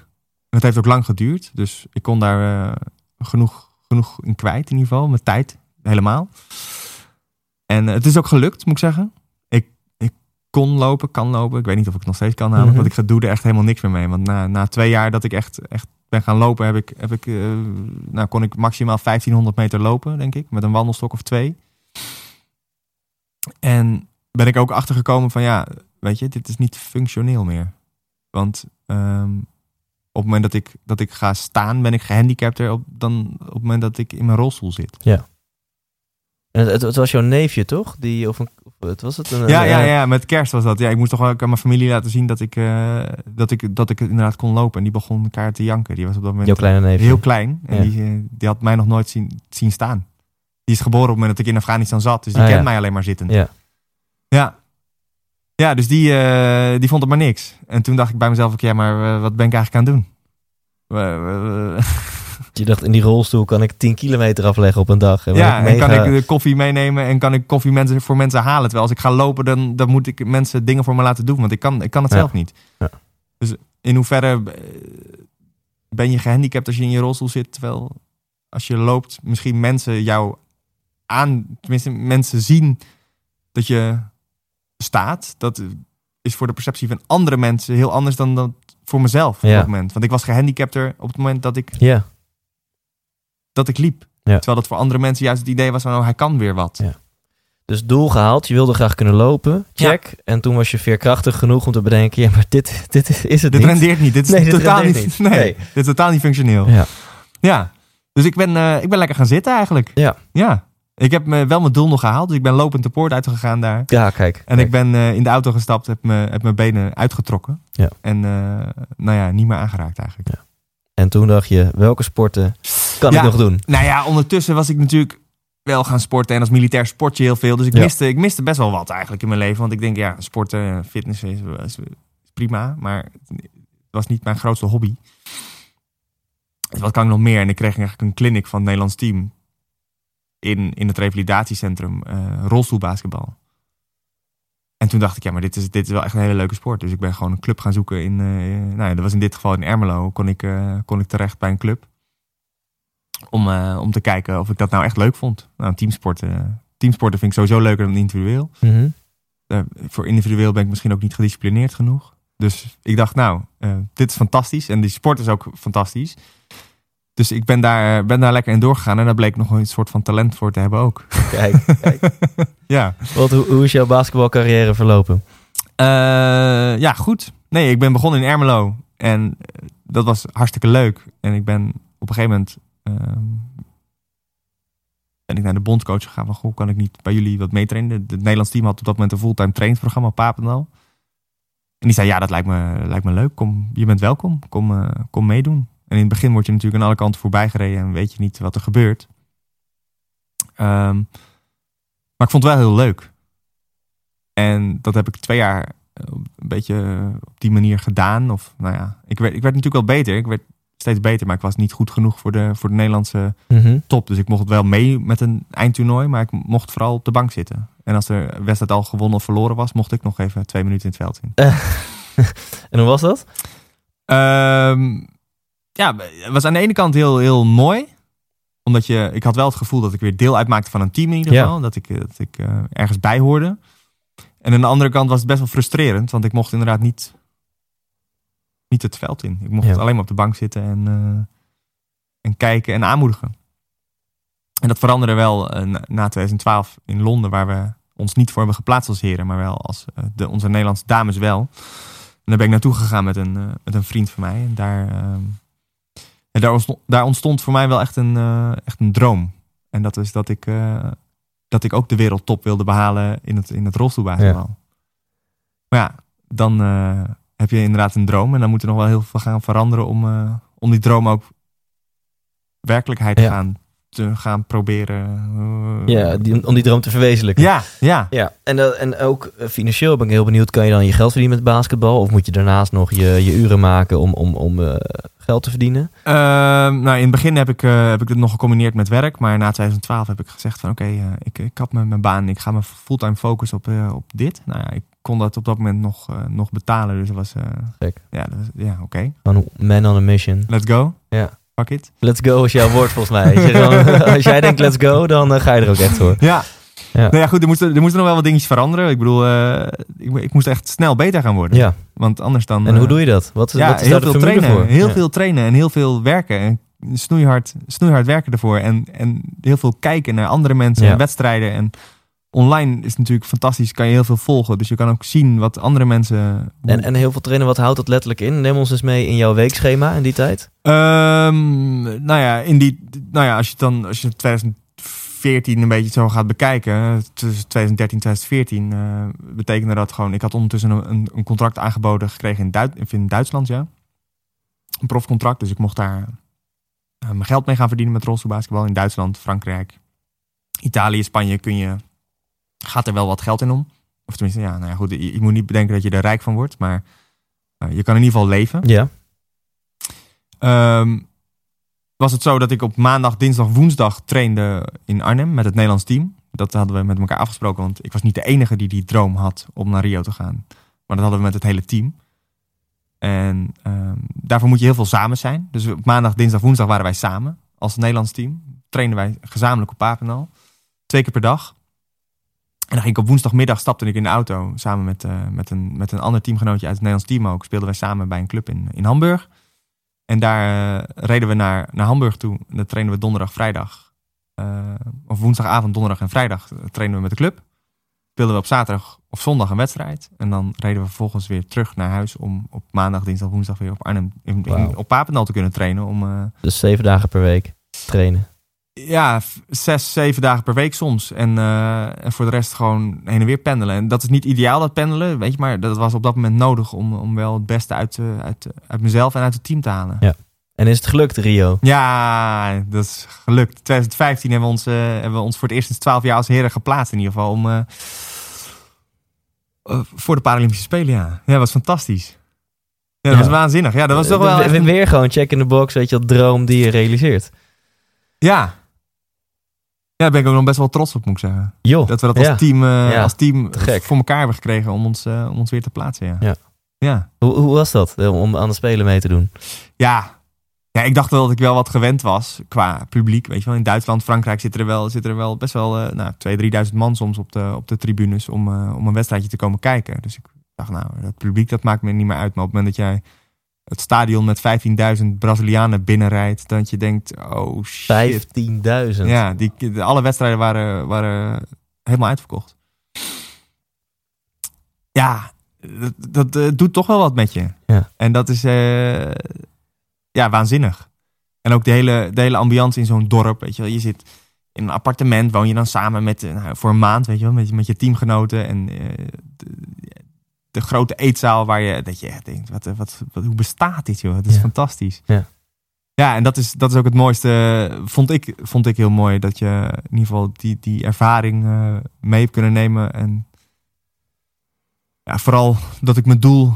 En het heeft ook lang geduurd. Dus ik kon daar eh, genoeg, genoeg in kwijt in ieder geval. Mijn tijd helemaal. En eh, het is ook gelukt, moet ik zeggen. Ik, ik kon lopen, kan lopen. Ik weet niet of ik het nog steeds kan namelijk. Mhm. Want ik doe er echt helemaal niks meer mee. Want na, na twee jaar dat ik echt, echt ben gaan lopen, heb ik, heb ik, eh, nou, kon ik maximaal 1500 meter lopen, denk ik. Met een wandelstok of twee. En ben ik ook achtergekomen van ja, weet je, dit is niet functioneel meer. Want ehm, op het moment dat ik, dat ik ga staan, ben ik gehandicapter op, dan op het moment dat ik in mijn rolstoel zit. En het, het, het was jouw neefje, toch? Die, of een, het was het een, Ja, ja, ja, met kerst was dat. Ja, ik moest toch ook aan mijn familie laten zien dat ik, eh, dat ik, dat ik inderdaad kon lopen. En die begon elkaar te janken. Die was op dat moment kleine neefje. heel klein. En Ja. die, eh, die had mij nog nooit zien, zien staan. Die is geboren op het moment dat ik in Afghanistan zat. Dus die Ah, kent ja. mij alleen maar zitten. Ja. Ja. Ja, dus die, eh, die vond het maar niks. En toen dacht ik bij mezelf, ook, ja, maar eh, wat ben ik eigenlijk aan het doen? Eh, eh, Je dacht, in die rolstoel kan ik 10 kilometer afleggen op een dag. En ja, en kan ik de koffie meenemen en kan ik koffie mensen, voor mensen halen. Terwijl als ik ga lopen, dan, dan moet ik mensen dingen voor me laten doen. Want ik kan, ik kan het Ja. zelf niet. Ja. Dus in hoeverre eh, ben je gehandicapt als je in je rolstoel zit? Terwijl als je loopt, misschien mensen jou aan... Tenminste, mensen zien dat je staat. Dat is voor de perceptie van andere mensen heel anders dan dat voor mezelf op Ja. dat moment. Want ik was gehandicapter op het moment dat ik Ja, dat ik liep. Ja. Terwijl dat voor andere mensen juist het idee was van, oh, hij kan weer wat. Ja. dus doel gehaald. Je wilde graag kunnen lopen. Check. En toen was je veerkrachtig genoeg om te bedenken, ja, maar dit, dit is het Dit niet. rendeert niet. Dit is Nee, dit totaal rendeert niet. Nee. dit is totaal niet functioneel. Ja. Ja. Dus ik ben, eh, ik ben lekker gaan zitten eigenlijk. Ja. Ja. Ik heb me wel mijn doel nog gehaald. Dus ik ben lopend de poort uitgegaan daar. Ja, kijk. En ik ben eh, in de auto gestapt, heb, me, heb mijn benen uitgetrokken. Ja. En eh, nou ja, niet meer aangeraakt eigenlijk. En toen dacht je, welke sporten kan Ja. ik nog doen? Nou ja, ondertussen was ik natuurlijk wel gaan sporten. En als militair sport je heel veel. Dus ik, Ja. miste, ik miste best wel wat eigenlijk in mijn leven. Want ik denk, ja, sporten, fitness is, is prima. Maar het was niet mijn grootste hobby. Dus wat kan ik nog meer? En ik kreeg eigenlijk een clinic van het Nederlands team. In, in het revalidatiecentrum. eh rolstoelbasketbal. En toen dacht ik, ja, maar dit is, dit is wel echt een hele leuke sport. Dus ik ben gewoon een club gaan zoeken in, eh, nou ja, dat was in dit geval in Ermelo. Kon ik, eh, kon ik terecht bij een club. Om, eh, om te kijken of ik dat nou echt leuk vond. Nou, teamsporten, teamsporten vind ik sowieso leuker dan individueel. Mhm. Eh, voor individueel ben ik misschien ook niet gedisciplineerd genoeg. Dus ik dacht, nou, eh, dit is fantastisch. En die sport is ook fantastisch. Dus ik ben daar, ben daar lekker in doorgegaan. En daar bleek nog een soort van talent voor te hebben ook. Kijk, kijk. ja. Wat, hoe, hoe is jouw basketbalcarrière verlopen? Eh, ja, goed. Nee, ik ben begonnen in Ermelo. En eh, dat was hartstikke leuk. En ik ben op een gegeven moment... ehm, ben ik naar de bondscoach gegaan van... Goh, kan ik niet bij jullie wat meetrainen? Het Nederlands team had op dat moment een fulltime trainingsprogramma Papendal. En die zei, ja, dat lijkt me, lijkt me leuk. Kom, je bent welkom. Kom, eh, kom meedoen. In het begin word je natuurlijk aan alle kanten voorbij gereden... en weet je niet wat er gebeurt. Ehm, maar ik vond het wel heel leuk. En dat heb ik twee jaar eh, een beetje op die manier gedaan. Of nou ja, ik werd, ik werd natuurlijk wel beter. Ik werd steeds beter, maar ik was niet goed genoeg voor de, voor de Nederlandse Mhm. top. Dus ik mocht wel mee met een eindtoernooi, maar ik mocht vooral op de bank zitten. En als de wedstrijd al gewonnen of verloren was, mocht ik nog even twee minuten in het veld in. En hoe was dat? Ehm, ja, het was aan de ene kant heel, heel mooi. Omdat je, ik had wel het gevoel dat ik weer deel uitmaakte van een team in ieder Ja. geval. Dat ik, eh, dat ik eh, ergens bij hoorde. En aan de andere kant was het best wel frustrerend. Want ik mocht inderdaad niet, niet het veld in. Ik mocht Ja. alleen maar op de bank zitten en, eh, en kijken en aanmoedigen. En dat veranderde wel na, na 2012 in Londen. Waar we ons niet voor hebben geplaatst als heren. Maar wel als de, onze Nederlandse dames wel. En daar ben ik naartoe gegaan met een, met een vriend van mij. En daar, ehm, en daar, ontstond, daar ontstond voor mij wel echt een, eh, echt een droom. En dat is dat ik, eh, dat ik ook de wereldtop wilde behalen in het, in het rolstoelbasketbal. Maar ja, dan eh, heb je inderdaad een droom. En dan moet er nog wel heel veel gaan veranderen om, om die droom ook werkelijkheid te, Ja. gaan, te gaan proberen. eh, Ja, die, om die droom te verwezenlijken. ja, ja. Ja, en, dat- en ook eh, financieel ben ik heel benieuwd. Kan je dan je geld verdienen met basketbal? Of moet je daarnaast nog je, je uren maken om, om, om geld te verdienen? Ehm, nou, in het begin heb ik, heb ik het nog gecombineerd met werk. Maar na 2012 heb ik gezegd van oké, ik, ik had mijn, mijn baan. Ik ga me fulltime focussen op, op dit. Nou ja, ik kon dat op dat moment nog, nog betalen. Dus dat was... Gek. Ja, dat was- ja oké. Man on a mission. Let's go. Ja. Fuck it. Let's go is jouw woord volgens mij. Dan- als jij denkt let's go, dan eh, ga je er ook echt voor. Ja. Ja. Nou ja, goed, er moesten, er moesten nog wel wat dingetjes veranderen. Ik bedoel, eh, ik, ik moest echt snel beter gaan worden. Ja, Want anders dan... en hoe eh, doe je dat? Wat ja, wat is heel daar veel trainen. voor? Heel Ja. veel trainen en heel veel werken. En snoeihard, snoeihard werken ervoor. En, en heel veel kijken naar andere mensen en wedstrijden. En online is natuurlijk fantastisch. Kan je heel veel volgen. Dus je kan ook zien wat andere mensen... En, en heel veel trainen, wat houdt dat letterlijk in? Neem ons eens mee in jouw weekschema in die tijd. Ehm, nou ja, in die, nou ja, als je dan als je 2014 een beetje zo gaat bekijken, tussen 2013 en 2014, eh, betekende dat gewoon. Ik had ondertussen een, een, contract aangeboden gekregen in, Duit, in Duitsland, ja. Een profcontract, dus ik mocht daar eh, mijn geld mee gaan verdienen met rolstoelbasketbal in Duitsland, Frankrijk, Italië, Spanje kun je, gaat er wel wat geld in om. Of tenminste, ja, nou ja, goed, je, je moet niet bedenken dat je er rijk van wordt, maar eh, je kan in ieder geval leven. Ja. Ehm, was het zo dat ik op maandag, dinsdag, woensdag trainde in Arnhem met het Nederlands team. Dat hadden we met elkaar afgesproken, want ik was niet de enige die die droom had om naar Rio te gaan. Maar dat hadden we met het hele team. En ehm, daarvoor moet je heel veel samen zijn. Dus op maandag, dinsdag, woensdag waren wij samen als Nederlands team. Trainden wij gezamenlijk op Papendal. Twee keer per dag. En dan ging ik op woensdagmiddag, stapte ik in de auto samen met, eh, met, een, met een ander teamgenootje uit het Nederlands team ook. Speelden wij samen bij een club in, in Hamburg. En daar eh, reden we naar, naar Hamburg toe. En dan trainen we donderdag, vrijdag. eh, of woensdagavond, donderdag en vrijdag trainen we met de club. Speelden we op zaterdag of zondag een wedstrijd. En dan reden we vervolgens weer terug naar huis om op maandag, dinsdag, woensdag weer op Arnhem, in, op Papendal te kunnen trainen. Om, Dus zeven dagen per week trainen. Ja, zes, zeven dagen per week soms. En, eh, en voor de rest gewoon heen en weer pendelen. En dat is niet ideaal, dat pendelen, weet je. Maar dat was op dat moment nodig om, om wel het beste uit, uit, uit mezelf en uit het team te halen. Ja. En is het gelukt, Rio? Ja, dat is gelukt. 2015 hebben we ons, eh, hebben we ons voor het eerst in 12 jaar als heren geplaatst in ieder geval. Om, eh, voor de Paralympische Spelen, ja. Ja, dat was fantastisch. Ja, dat Ja. was waanzinnig. Ja, dat was toch wel Weer gewoon check in the box, weet je wel, droom die je realiseert. Ja. Ja, daar ben ik ook nog best wel trots op, moet ik zeggen. Dat we dat als ja. team, eh, Ja, als team voor elkaar hebben gekregen om ons, eh, om ons weer te plaatsen. Ja. Ja. Ja. Hoe, hoe was dat, eh, om aan de Spelen mee te doen? Ja. ja, ik dacht wel dat ik wel wat gewend was qua publiek. Weet je wel, in Duitsland, Frankrijk zitten er wel, zitten er wel best wel eh nou, 2.000, 3.000 man soms op de, op de tribunes om, om een wedstrijdje te komen kijken. Dus ik dacht, nou, dat publiek dat maakt me niet meer uit. Maar op het moment dat jij het stadion met 15.000 Brazilianen binnenrijdt, dat je denkt, oh shit. 15.000. Ja, die, alle wedstrijden waren, waren helemaal uitverkocht. Ja, dat, dat eh, doet toch wel wat met je. Ja. En dat is eh, ja, waanzinnig. En ook de hele, de hele ambiance in zo'n dorp. Weet je, wel. je zit in een appartement, woon je dan samen met, eh, nou, voor een maand, weet je wel, met, je- met je teamgenoten. En de, grote eetzaal waar je, dat je echt denkt, wat, wat, wat, hoe bestaat dit joh? Het is Ja. fantastisch. Ja. Ja, en dat is, dat is ook het mooiste, vond ik, vond ik heel mooi. Dat je in ieder geval die, die ervaring eh, mee hebt kunnen nemen. En ja, vooral dat ik mijn doel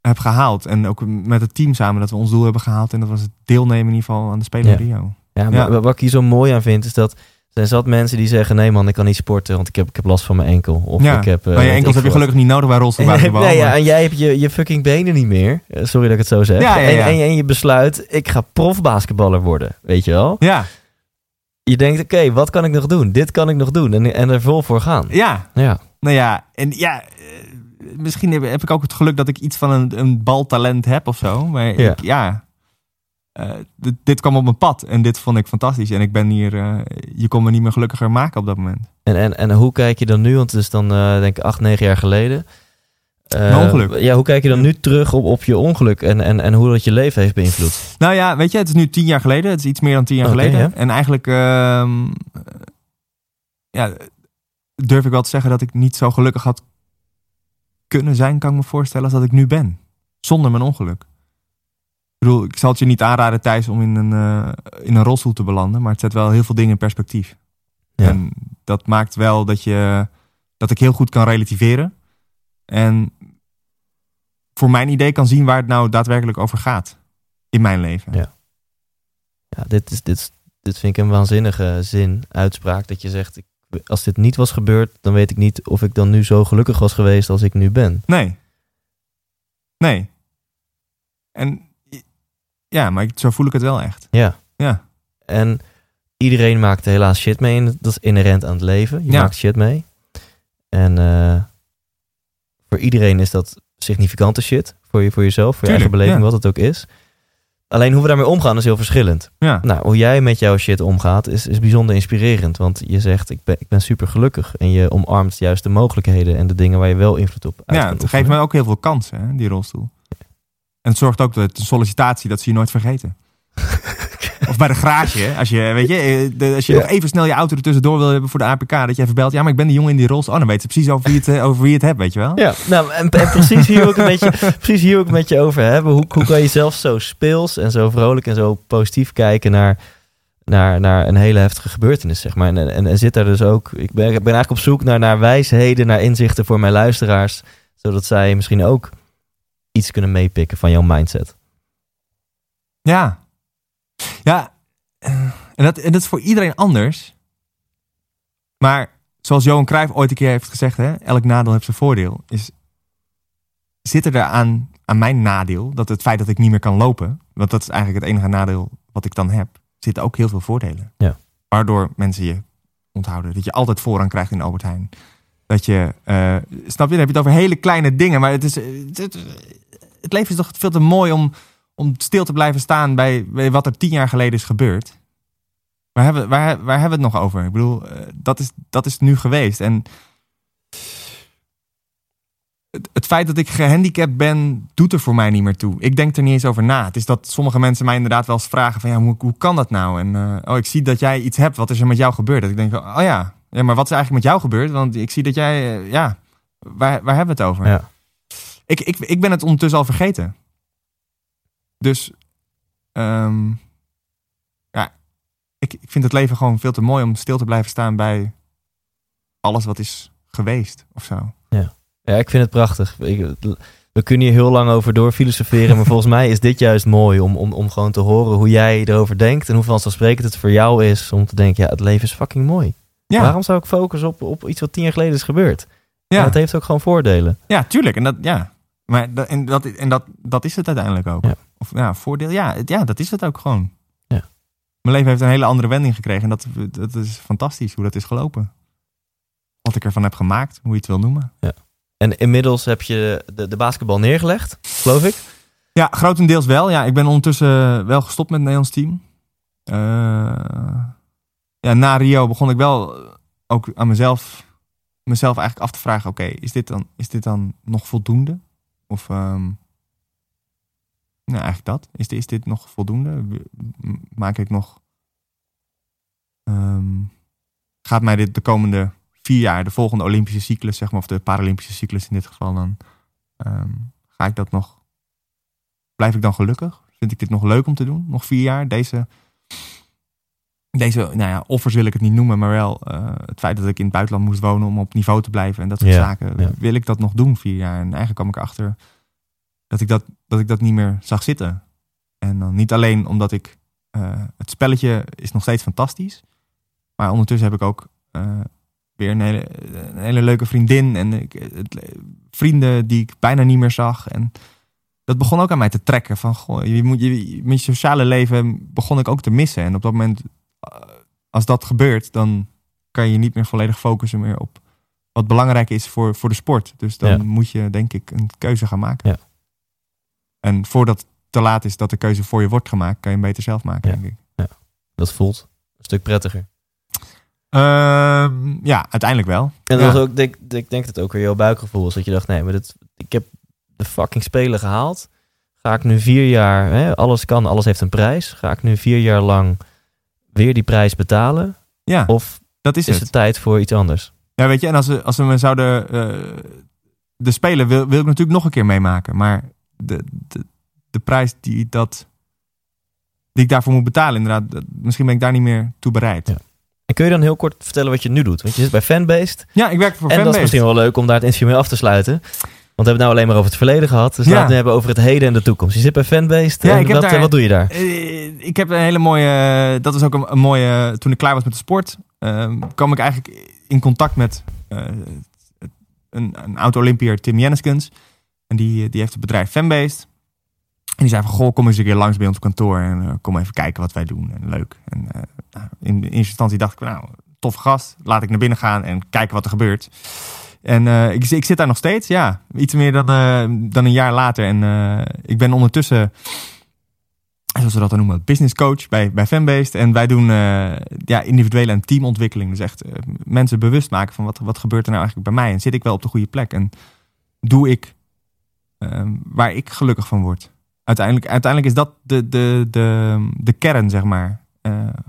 heb gehaald. En ook met het team samen dat we ons doel hebben gehaald. En dat was het deelnemen in ieder geval aan de Spelen Ja. Rio. Ja, Ja. maar wat ik hier zo mooi aan vind, is dat zijn zat mensen die zeggen, nee man, ik kan niet sporten, want ik heb, ik heb last van mijn enkel. Of Ja, ik heb, eh, maar je weet enkels heb je gelukkig niet nodig bij rolstoelbasketbal. nee, ja, en jij hebt je, je fucking benen niet meer. Eh, Sorry dat ik het zo zeg. Ja, ja. En, en, en je besluit, ik ga profbasketballer worden. Weet je wel? ja, Je denkt, oké, wat kan ik nog doen? Dit kan ik nog doen. En, en er vol voor gaan. ja, Ja. nou ja. En ja, eh, misschien heb, heb ik ook het geluk dat ik iets van een, een baltalent heb of zo. Maar ik, ja, eh, dit, dit kwam op mijn pad en dit vond ik fantastisch. En ik ben hier, eh, je kon me niet meer gelukkiger maken op dat moment. En, en, en hoe kijk je dan nu? Want het is dan, eh, denk ik, acht, negen jaar geleden. Ongeluk. Ja, hoe kijk je dan nu terug op, op je ongeluk en, en, en hoe dat je leven heeft beïnvloed? Nou ja, weet je, het is nu tien jaar geleden. Het is iets meer dan tien jaar Oké, geleden. ja. En eigenlijk ehm, eh, ja, durf ik wel te zeggen dat ik niet zo gelukkig had kunnen zijn, kan ik me voorstellen, als dat ik nu ben. Zonder mijn ongeluk. Ik bedoel, ik zal het je niet aanraden, Thijs, om in een, eh, in een rolstoel te belanden. Maar het zet wel heel veel dingen in perspectief. Ja. En dat maakt wel dat, je, dat ik heel goed kan relativeren. En voor mijn idee kan zien waar het nou daadwerkelijk over gaat. In mijn leven. Ja. Ja, dit, is, dit, dit vind ik een waanzinnige zin, uitspraak. Dat je zegt, ik, als dit niet was gebeurd, dan weet ik niet of ik dan nu zo gelukkig was geweest als ik nu ben. Nee. Nee. En ja, maar ik- zo voel ik het wel echt. Ja. Ja. En iedereen maakt helaas shit mee. Dat is inherent aan het leven. Je Ja. maakt shit mee. En eh, voor iedereen is dat significante shit. Voor, je, voor jezelf, voor je eigen beleving, ja. wat het ook is. Alleen hoe we daarmee omgaan is heel verschillend. Ja. Nou, hoe jij met jouw shit omgaat is, is bijzonder inspirerend. Want je zegt, ik ben, ik ben super gelukkig. En je omarmt juist de mogelijkheden en de dingen waar je wel invloed op uit Ja, het geeft me ook heel veel kansen, hè, die rolstoel. En het zorgt ook dat de sollicitatie, dat ze je nooit vergeten. of bij de garage, als je, weet je, eh, de- als je Ja. nog even snel je auto er tussendoor wil hebben voor de APK, dat je even belt. Ja, maar ik ben die jongen in die rolstoel. Oh, dan weet ze precies over wie het, eh, over wie het hebt, weet je wel? Ja, nou, en, en precies hier ook een beetje, precies hier ook met je over hebben. Hoe, hoe kan je zelf zo speels en zo vrolijk en zo positief kijken naar, naar, naar een hele heftige gebeurtenis, zeg maar. En, en, en zit daar dus ook, ik ben, ben eigenlijk op zoek naar, naar wijsheden, naar inzichten voor mijn luisteraars, zodat zij misschien ook iets kunnen meepikken van jouw mindset. Ja. Ja. En dat, en dat is voor iedereen anders. Maar zoals Johan Cruijff ooit een keer heeft gezegd, hè, elk nadeel heeft zijn voordeel. Is, zit er aan, aan mijn nadeel, dat het feit dat ik niet meer kan lopen, want dat is eigenlijk het enige nadeel wat ik dan heb, zitten ook heel veel voordelen. Ja. Waardoor mensen je onthouden. Dat je altijd voorrang krijgt in Albert Heijn. Dat je, eh, snap je, dan heb je het over hele kleine dingen, maar het is, eh, het, het, leven is toch veel te mooi om, om stil te blijven staan bij, wat er tien jaar geleden is gebeurd. Waar hebben, waar, hebben we het nog over? Ik bedoel, eh, dat is, dat is nu geweest. En het, het feit dat ik gehandicapt ben, doet er voor mij niet meer toe. Ik denk er niet eens over na. Het is dat sommige mensen mij inderdaad wel eens vragen van... Ja, hoe, hoe kan dat nou? En eh, oh, ik zie dat jij iets hebt. Wat is er met jou gebeurd? Dat ik denk, oh ja, ja, maar wat is eigenlijk met jou gebeurd? Want ik zie dat jij, eh, ja, waar, waar hebben we het over? Ja. Ik, ik, ik ben het ondertussen al vergeten. Dus ehm, ja, ik, ik vind het leven gewoon veel te mooi om stil te blijven staan bij alles wat is geweest of zo. Ja, ik vind het prachtig. Ik, we kunnen hier heel lang over door filosoferen. Maar volgens mij is dit juist mooi om, om, om gewoon te horen hoe jij erover denkt. En hoe vanzelfsprekend het voor jou is om te denken: ja, het leven is fucking mooi. Ja, Waarom zou ik focussen op, op iets wat tien jaar geleden is gebeurd? Ja. ja. het heeft ook gewoon voordelen. Ja, tuurlijk. En dat, ja. Maar dat, en dat, en dat, dat is het uiteindelijk ook. Ja. Of ja, voordeel. Ja, het- ja, dat is het ook gewoon. Ja. Mijn leven heeft een hele andere wending gekregen. En dat, dat is fantastisch hoe dat is gelopen. Wat ik ervan heb gemaakt, hoe je het wil noemen. En inmiddels heb je de, de basketbal neergelegd, geloof ik. Ja, grotendeels wel. Ja, ik ben ondertussen wel gestopt met het Nederlands team. Eh, ja, na Rio begon ik wel ook aan mezelf, mezelf eigenlijk af te vragen: oké, is, dit dan, is dit dan nog voldoende? Of, ehm, nou, eigenlijk dat. Is, is dit nog voldoende? Maak ik nog. ehm, gaat mij dit de komende vier jaar, de volgende Olympische cyclus, zeg maar, of de Paralympische cyclus in dit geval, dan ehm, ga ik dat nog blijf ik dan gelukkig? Vind ik dit nog leuk om te doen? Nog vier jaar? Deze, deze nou ja, offers wil ik het niet noemen, maar wel eh, het feit dat ik in het buitenland moest wonen om op niveau te blijven en dat soort Ja, zaken. ja. Wil ik dat nog doen, vier jaar? En eigenlijk kwam ik achter dat ik dat, dat, ik dat niet meer zag zitten. En dan niet alleen omdat ik, eh, het spelletje is nog steeds fantastisch, maar ondertussen heb ik ook eh, weer een hele, een hele leuke vriendin en ik, het, vrienden die ik bijna niet meer zag. En dat begon ook aan mij te trekken. Van, goh, je moet, je, met je sociale leven begon ik ook te missen. En op dat moment, als dat gebeurt, dan kan je niet meer volledig focussen meer op wat belangrijk is voor, voor de sport. Dus dan Ja. moet je, denk ik, een keuze gaan maken. Ja. En voordat het te laat is dat de keuze voor je wordt gemaakt, kan je hem beter zelf maken, Ja. denk ik. Dat voelt een stuk prettiger. Ehm, ja, uiteindelijk wel. En Ja. dat was ook, denk, ik denk dat het ook weer jouw buikgevoel was. Dat je dacht, nee, maar dit, ik heb de fucking spelen gehaald. Ga ik nu vier jaar, hè, alles kan, alles heeft een prijs. Ga ik nu vier jaar lang weer die prijs betalen? Ja, Of dat is, is het. het tijd voor iets anders? Ja, weet je, en als ze, als ze me zouden. eh, de Spelen wil, wil ik natuurlijk nog een keer meemaken. Maar de, de, de prijs die, dat, die ik daarvoor moet betalen, inderdaad, dat- misschien ben ik daar niet meer toe bereid. Ja. Ja, En kun je dan heel kort vertellen wat je nu doet? Want je zit bij Fanbased. ik werk voor en dat is Fanbase. misschien wel leuk om daar het interview mee af te sluiten. Want we hebben het nou alleen maar over het verleden gehad. Dus Ja. laten we het hebben over het heden en de toekomst. Je zit bij Fanbased. Ja, en ik heb wat, daar- wat doe je daar? Eh, Ik heb een hele mooie. Dat is ook een, een mooie. Toen ik klaar was met de sport, ehm, kwam ik eigenlijk in contact met eh, een, een oud-Olympiër, Tim Jenniskens. En die, die heeft het bedrijf Fanbased. En die zei van, goh, kom eens een keer langs bij ons op kantoor en eh, kom even kijken wat wij doen. En leuk. En eh, nou, in, in eerste instantie dacht ik, nou, toffe gast. Laat ik naar binnen gaan en kijken wat er gebeurt. En eh, ik, ik zit daar nog steeds, ja. Iets meer dan, eh, dan een jaar later. En eh, ik ben ondertussen zoals we dat dan noemen, business coach bij, bij. En wij doen ja, individuele en teamontwikkeling. Dus echt mensen bewust maken van wat, wat gebeurt er nou eigenlijk bij mij. En zit ik wel op de goede plek? En doe ik ehm, waar ik gelukkig van word? Uiteindelijk, uiteindelijk is dat de, de, de, de kern, zeg maar.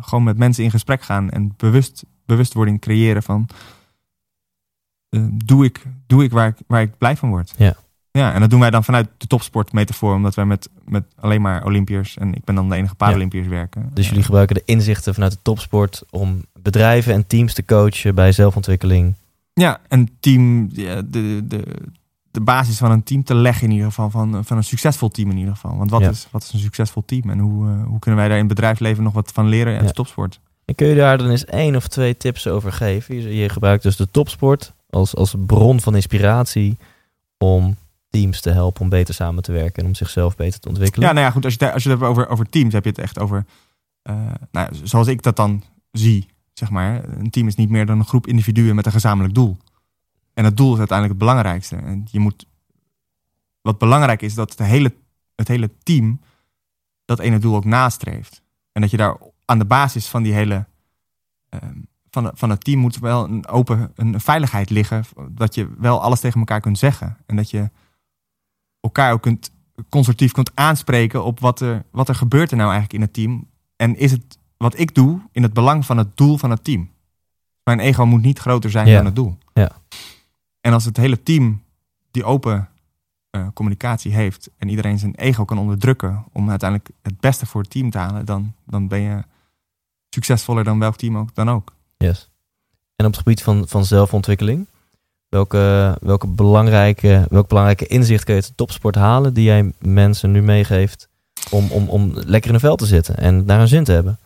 Gewoon met mensen in gesprek gaan en bewust, bewustwording creëren van... eh, doe ik, doe ik, waar, ik waar ik blij van word? Ja. Ja, en dat doen wij dan vanuit de topsportmetafoor, omdat wij met, met alleen maar Olympiërs en ik ben dan de enige Paralympiërs werken. Dus jullie gebruiken de inzichten vanuit de topsport om bedrijven en teams te coachen bij zelfontwikkeling. Ja, een team, ja, de, de, de basis van een team te leggen in ieder geval, van, van een succesvol team in ieder geval. Want wat, Ja. is, wat is een succesvol team en hoe, eh, hoe kunnen wij daar in het bedrijfsleven nog wat van leren en Ja. de topsport? En kun je daar dan eens één of twee tips over geven? Je, je gebruikt dus de topsport als, als bron van inspiratie om teams te helpen om beter samen te werken en om zichzelf beter te ontwikkelen. Ja, nou ja, goed, als je, als je het hebt over, over teams, heb je het echt over, eh, nou, zoals ik dat dan zie, zeg maar. Een team is niet meer dan een groep individuen met een gezamenlijk doel. En het doel is uiteindelijk het belangrijkste. En je moet, wat belangrijk is, dat het hele, het hele team dat ene doel ook nastreeft. En dat je daar aan de basis van die hele, ehm, van, van het team moet wel een open, een veiligheid liggen. Dat je wel alles tegen elkaar kunt zeggen. En dat je elkaar ook kunt constructief kunt aanspreken op wat er, wat er gebeurt er nou eigenlijk in het team. En is het wat ik doe in het belang van het doel van het team? Mijn ego moet niet groter zijn Ja. dan het doel. Ja. En als het hele team die open eh, communicatie heeft en iedereen zijn ego kan onderdrukken om uiteindelijk het beste voor het team te halen, dan, dan ben je succesvoller dan welk team ook dan ook. Yes. En op het gebied van, van zelfontwikkeling, welke, welke, belangrijke, welk belangrijke inzicht kun je uit de topsport halen die jij mensen nu meegeeft om, om, om lekker in een veld te zitten en naar een zin te hebben?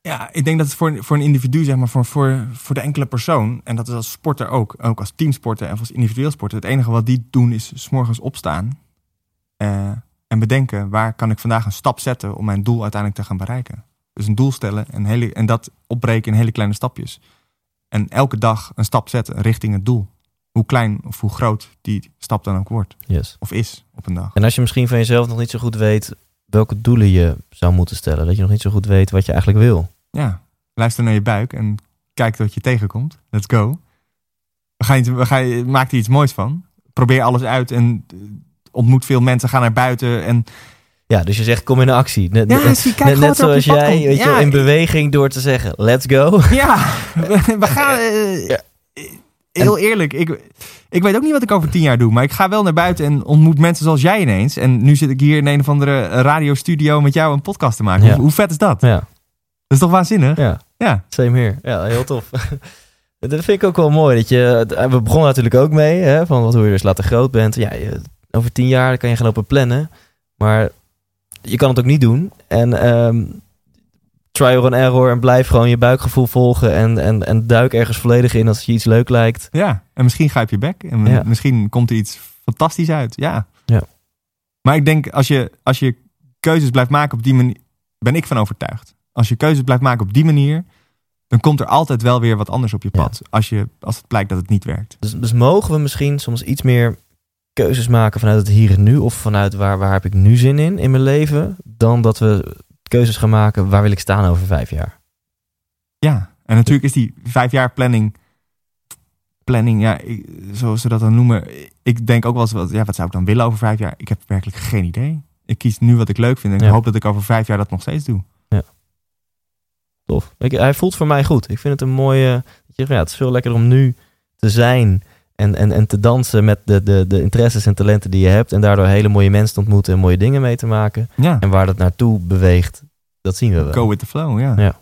Ja, ik denk dat het voor, voor een individu, zeg maar, voor, voor, voor de enkele persoon, en dat is als sporter ook, ook als teamsporter en als individueel sporter, het enige wat die doen is s morgens opstaan eh, en bedenken waar kan ik vandaag een stap zetten om mijn doel uiteindelijk te gaan bereiken. Dus een doel stellen en, hele, en dat opbreken in hele kleine stapjes. En elke dag een stap zetten richting het doel. Hoe klein of hoe groot die stap dan ook wordt. Yes. Of is op een dag. En als je misschien van jezelf nog niet zo goed weet welke doelen je zou moeten stellen, dat je nog niet zo goed weet wat je eigenlijk wil. Ja, luister naar je buik en kijk wat je tegenkomt. Let's go. We gaan, iets- we gaan, maak er iets moois van. Probeer alles uit en ontmoet veel mensen. Ga naar buiten. En Ja, dus je zegt kom in actie. Net, Ja, net- zie, kijk net, zoals jij, weet je, Ja, in beweging door te zeggen let's go. ja, we, we gaan. eh, Ja. Heel eerlijk, ik, ik weet ook niet wat ik over tien jaar doe. Maar ik ga wel naar buiten en ontmoet mensen zoals jij ineens. En nu zit ik hier in een of andere radiostudio met jou een podcast te maken. Ja. Hoe, hoe vet is dat? Ja, Dat is toch waanzinnig? ja. Ja. Same here. Ja, heel tof. dat vind ik ook wel mooi. Dat je, we begonnen natuurlijk ook mee, hè, van wat, hoe je dus later groot bent. Ja, je- over tien jaar kan je gaan lopen plannen. Maar je kan het ook niet doen. En ehm trial and error en blijf gewoon je buikgevoel volgen. En, en, en duik ergens volledig in als je iets leuk lijkt. Ja, en misschien grijp je bek. En Ja. misschien komt er iets fantastisch uit. Ja. Ja. Maar ik denk, als je, als je keuzes blijft maken op die manier... Ben ik van overtuigd. Als je keuzes blijft maken op die manier... Dan komt er altijd wel weer wat anders op je Ja. pad. Als, je, als het blijkt dat het niet werkt. Dus, dus mogen we misschien soms iets meer keuzes maken vanuit het hier en nu. Of vanuit waar, waar heb ik nu zin in in mijn leven. Dan dat we keuzes gaan maken waar wil ik staan over vijf jaar. Ja. En natuurlijk is die vijf jaar planning... Planning, ja, ik- zoals ze dat dan noemen. Ik denk ook wel eens, wat, ja, wat zou ik dan willen over vijf jaar? Ik heb werkelijk geen idee. Ik kies nu wat ik leuk vind. En ik Ja. hoop dat ik over vijf jaar dat nog steeds doe. Tof. Ik, hij voelt voor mij goed. Ik vind het een mooie. Ja, het is veel lekkerder om nu te zijn. En, en, en te dansen met de, de, de interesses en talenten die je hebt. En daardoor hele mooie mensen te ontmoeten en mooie dingen mee te maken. Ja. En waar dat naartoe beweegt, dat zien we wel. Go with the flow, ja. Ja.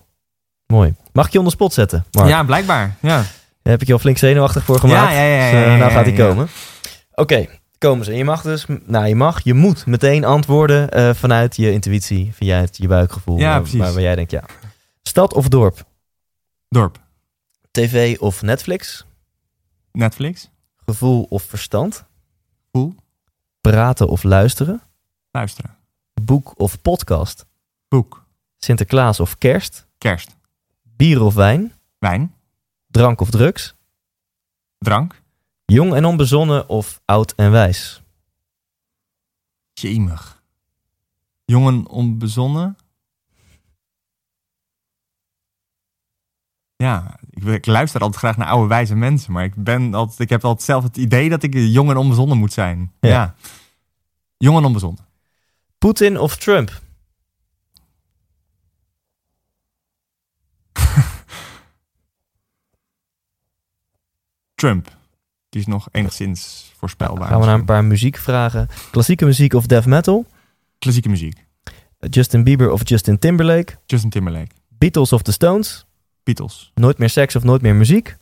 Mooi. Mag ik je onder spot zetten? Mark? Ja, blijkbaar. Ja. Daar heb ik je al flink zenuwachtig voor gemaakt. Ja, ja, ja, ja, Dus, eh, ja, nou gaat hij komen. Oké, komen ze. En je mag dus, nou je mag, je moet meteen antwoorden eh, vanuit je intuïtie, vanuit je buikgevoel. Ja, waar- precies. Waar, waar jij denkt, ja. Stad of dorp? Dorp. TV of Netflix? Netflix. Gevoel of verstand? Gevoel. Praten of luisteren? Luisteren. Boek of podcast? Boek. Sinterklaas of kerst? Kerst. Bier of wijn? Wijn. Drank of drugs? Drank. Jong en onbezonnen of oud en wijs? Jemig. Jongen onbezonnen. Ja, ik, luister altijd graag naar oude wijze mensen. Maar ik, ben altijd, ik heb altijd zelf het idee dat ik jong en onbezonnen moet zijn. Ja. Ja. Jong en onbezonnen. Poetin of Trump? Trump. Die is nog enigszins voorspelbaar. Gaan we naar een paar muziekvragen. Klassieke muziek of death metal? Klassieke muziek. Justin Bieber of Justin Timberlake? Justin Timberlake. Beatles of The Stones? Beatles. Nooit meer seks of nooit meer muziek?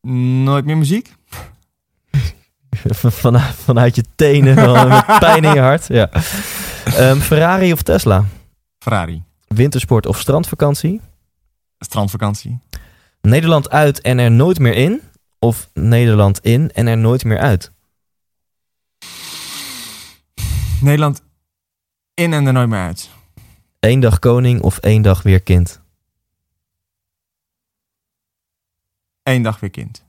Nooit meer muziek? Van, vanuit je tenen, met pijn in je hart. Ja. Ehm, Ferrari of Tesla? Ferrari. Wintersport of strandvakantie? Strandvakantie. Nederland uit en er nooit meer in? Of Nederland in en er nooit meer uit? Nederland in en er nooit meer uit. Eén dag koning of één dag weer kind? Eén dag weer kind.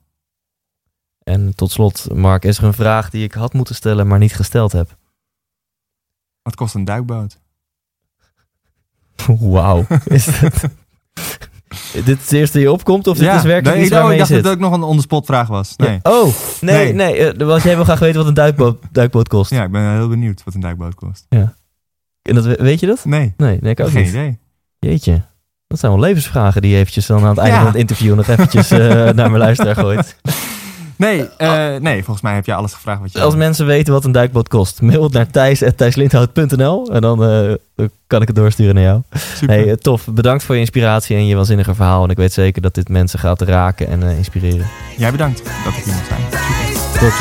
En tot slot, Mark, is er een vraag die ik had moeten stellen, maar niet gesteld heb. Wat kost een duikboot? Wauw. Is dit... dit is de eerste die opkomt of dit is werkelijk nee, iets oh, waarmee ik dacht dat het ook nog een on-the-spot vraag was. Nee. Ja. Oh, nee, Nee. nee. eh, jij wil graag weten wat een duikboot, duikboot kost. Ja, ik ben heel benieuwd wat een duikboot kost. En dat, we- weet je dat? Nee, Nee, nee ik ook geen niet. idee. Jeetje. Dat zijn wel levensvragen die je eventjes dan aan het einde Ja. van het interview nog eventjes eh, naar mijn luisteraar gooit. Nee, eh, nee, volgens mij heb je alles gevraagd wat je Als mensen weten wat een duikboot kost, mail het naar thijs.thijslindhout.nl en dan eh, kan ik het doorsturen naar jou. Super. Hey, tof. Bedankt voor je inspiratie en je waanzinnige verhaal. En ik weet zeker dat dit mensen gaat raken en eh, inspireren. Jij bedankt dat ik hier mocht zijn. Super. Tot.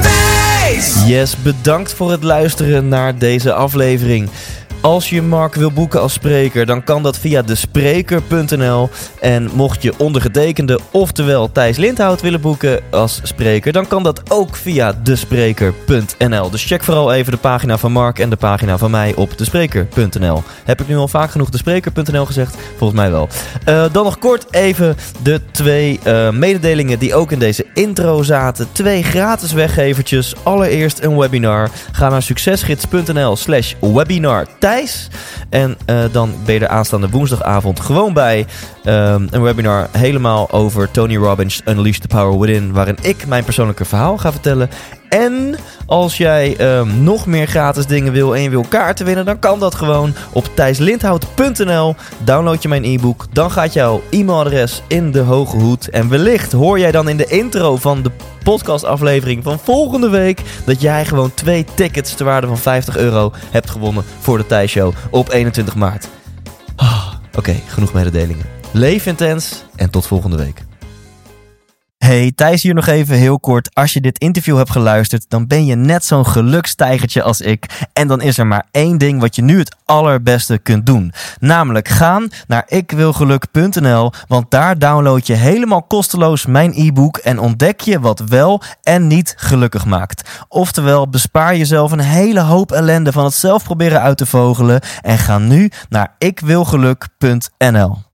100% wijs! Yes, bedankt voor het luisteren naar deze aflevering. Als je Mark wil boeken als spreker, dan kan dat via despreker.nl. En mocht je ondergetekende, oftewel Thijs Lindhout willen boeken als spreker, dan kan dat ook via despreker.nl. Dus check vooral even de pagina van Mark en de pagina van mij op despreker.nl. Heb ik nu al vaak genoeg despreker.nl gezegd? Volgens mij wel. Eh, dan nog kort even de twee eh, mededelingen die ook in deze intro zaten. Twee gratis weggevertjes. Allereerst een webinar. Ga naar succesgids.nl slash webinar En eh, dan ben je er aanstaande woensdagavond gewoon bij. Ehm, een webinar helemaal over Tony Robbins Unleash the Power Within. Waarin ik mijn persoonlijke verhaal ga vertellen. En als jij ehm, nog meer gratis dingen wil en je wil kaarten winnen, dan kan dat gewoon op thijslindhout.nl. Download je mijn e-book, dan gaat jouw e-mailadres in de hoge hoed. En wellicht hoor jij dan in de intro van de podcastaflevering van volgende week dat jij gewoon twee tickets ter waarde van 50 euro hebt gewonnen voor de Thijs Show op 21 maart. Ah, Oké, genoeg mededelingen. Leef intens en tot volgende week. Hey, Thijs hier nog even heel kort. Als je dit interview hebt geluisterd, dan ben je net zo'n gelukstijgertje als ik. En dan is er maar één ding wat je nu het allerbeste kunt doen. Namelijk gaan naar ikwilgeluk.nl, want daar download je helemaal kosteloos mijn e-book en ontdek je wat wel en niet gelukkig maakt. Oftewel, bespaar jezelf een hele hoop ellende van het zelf proberen uit te vogelen en ga nu naar ikwilgeluk.nl.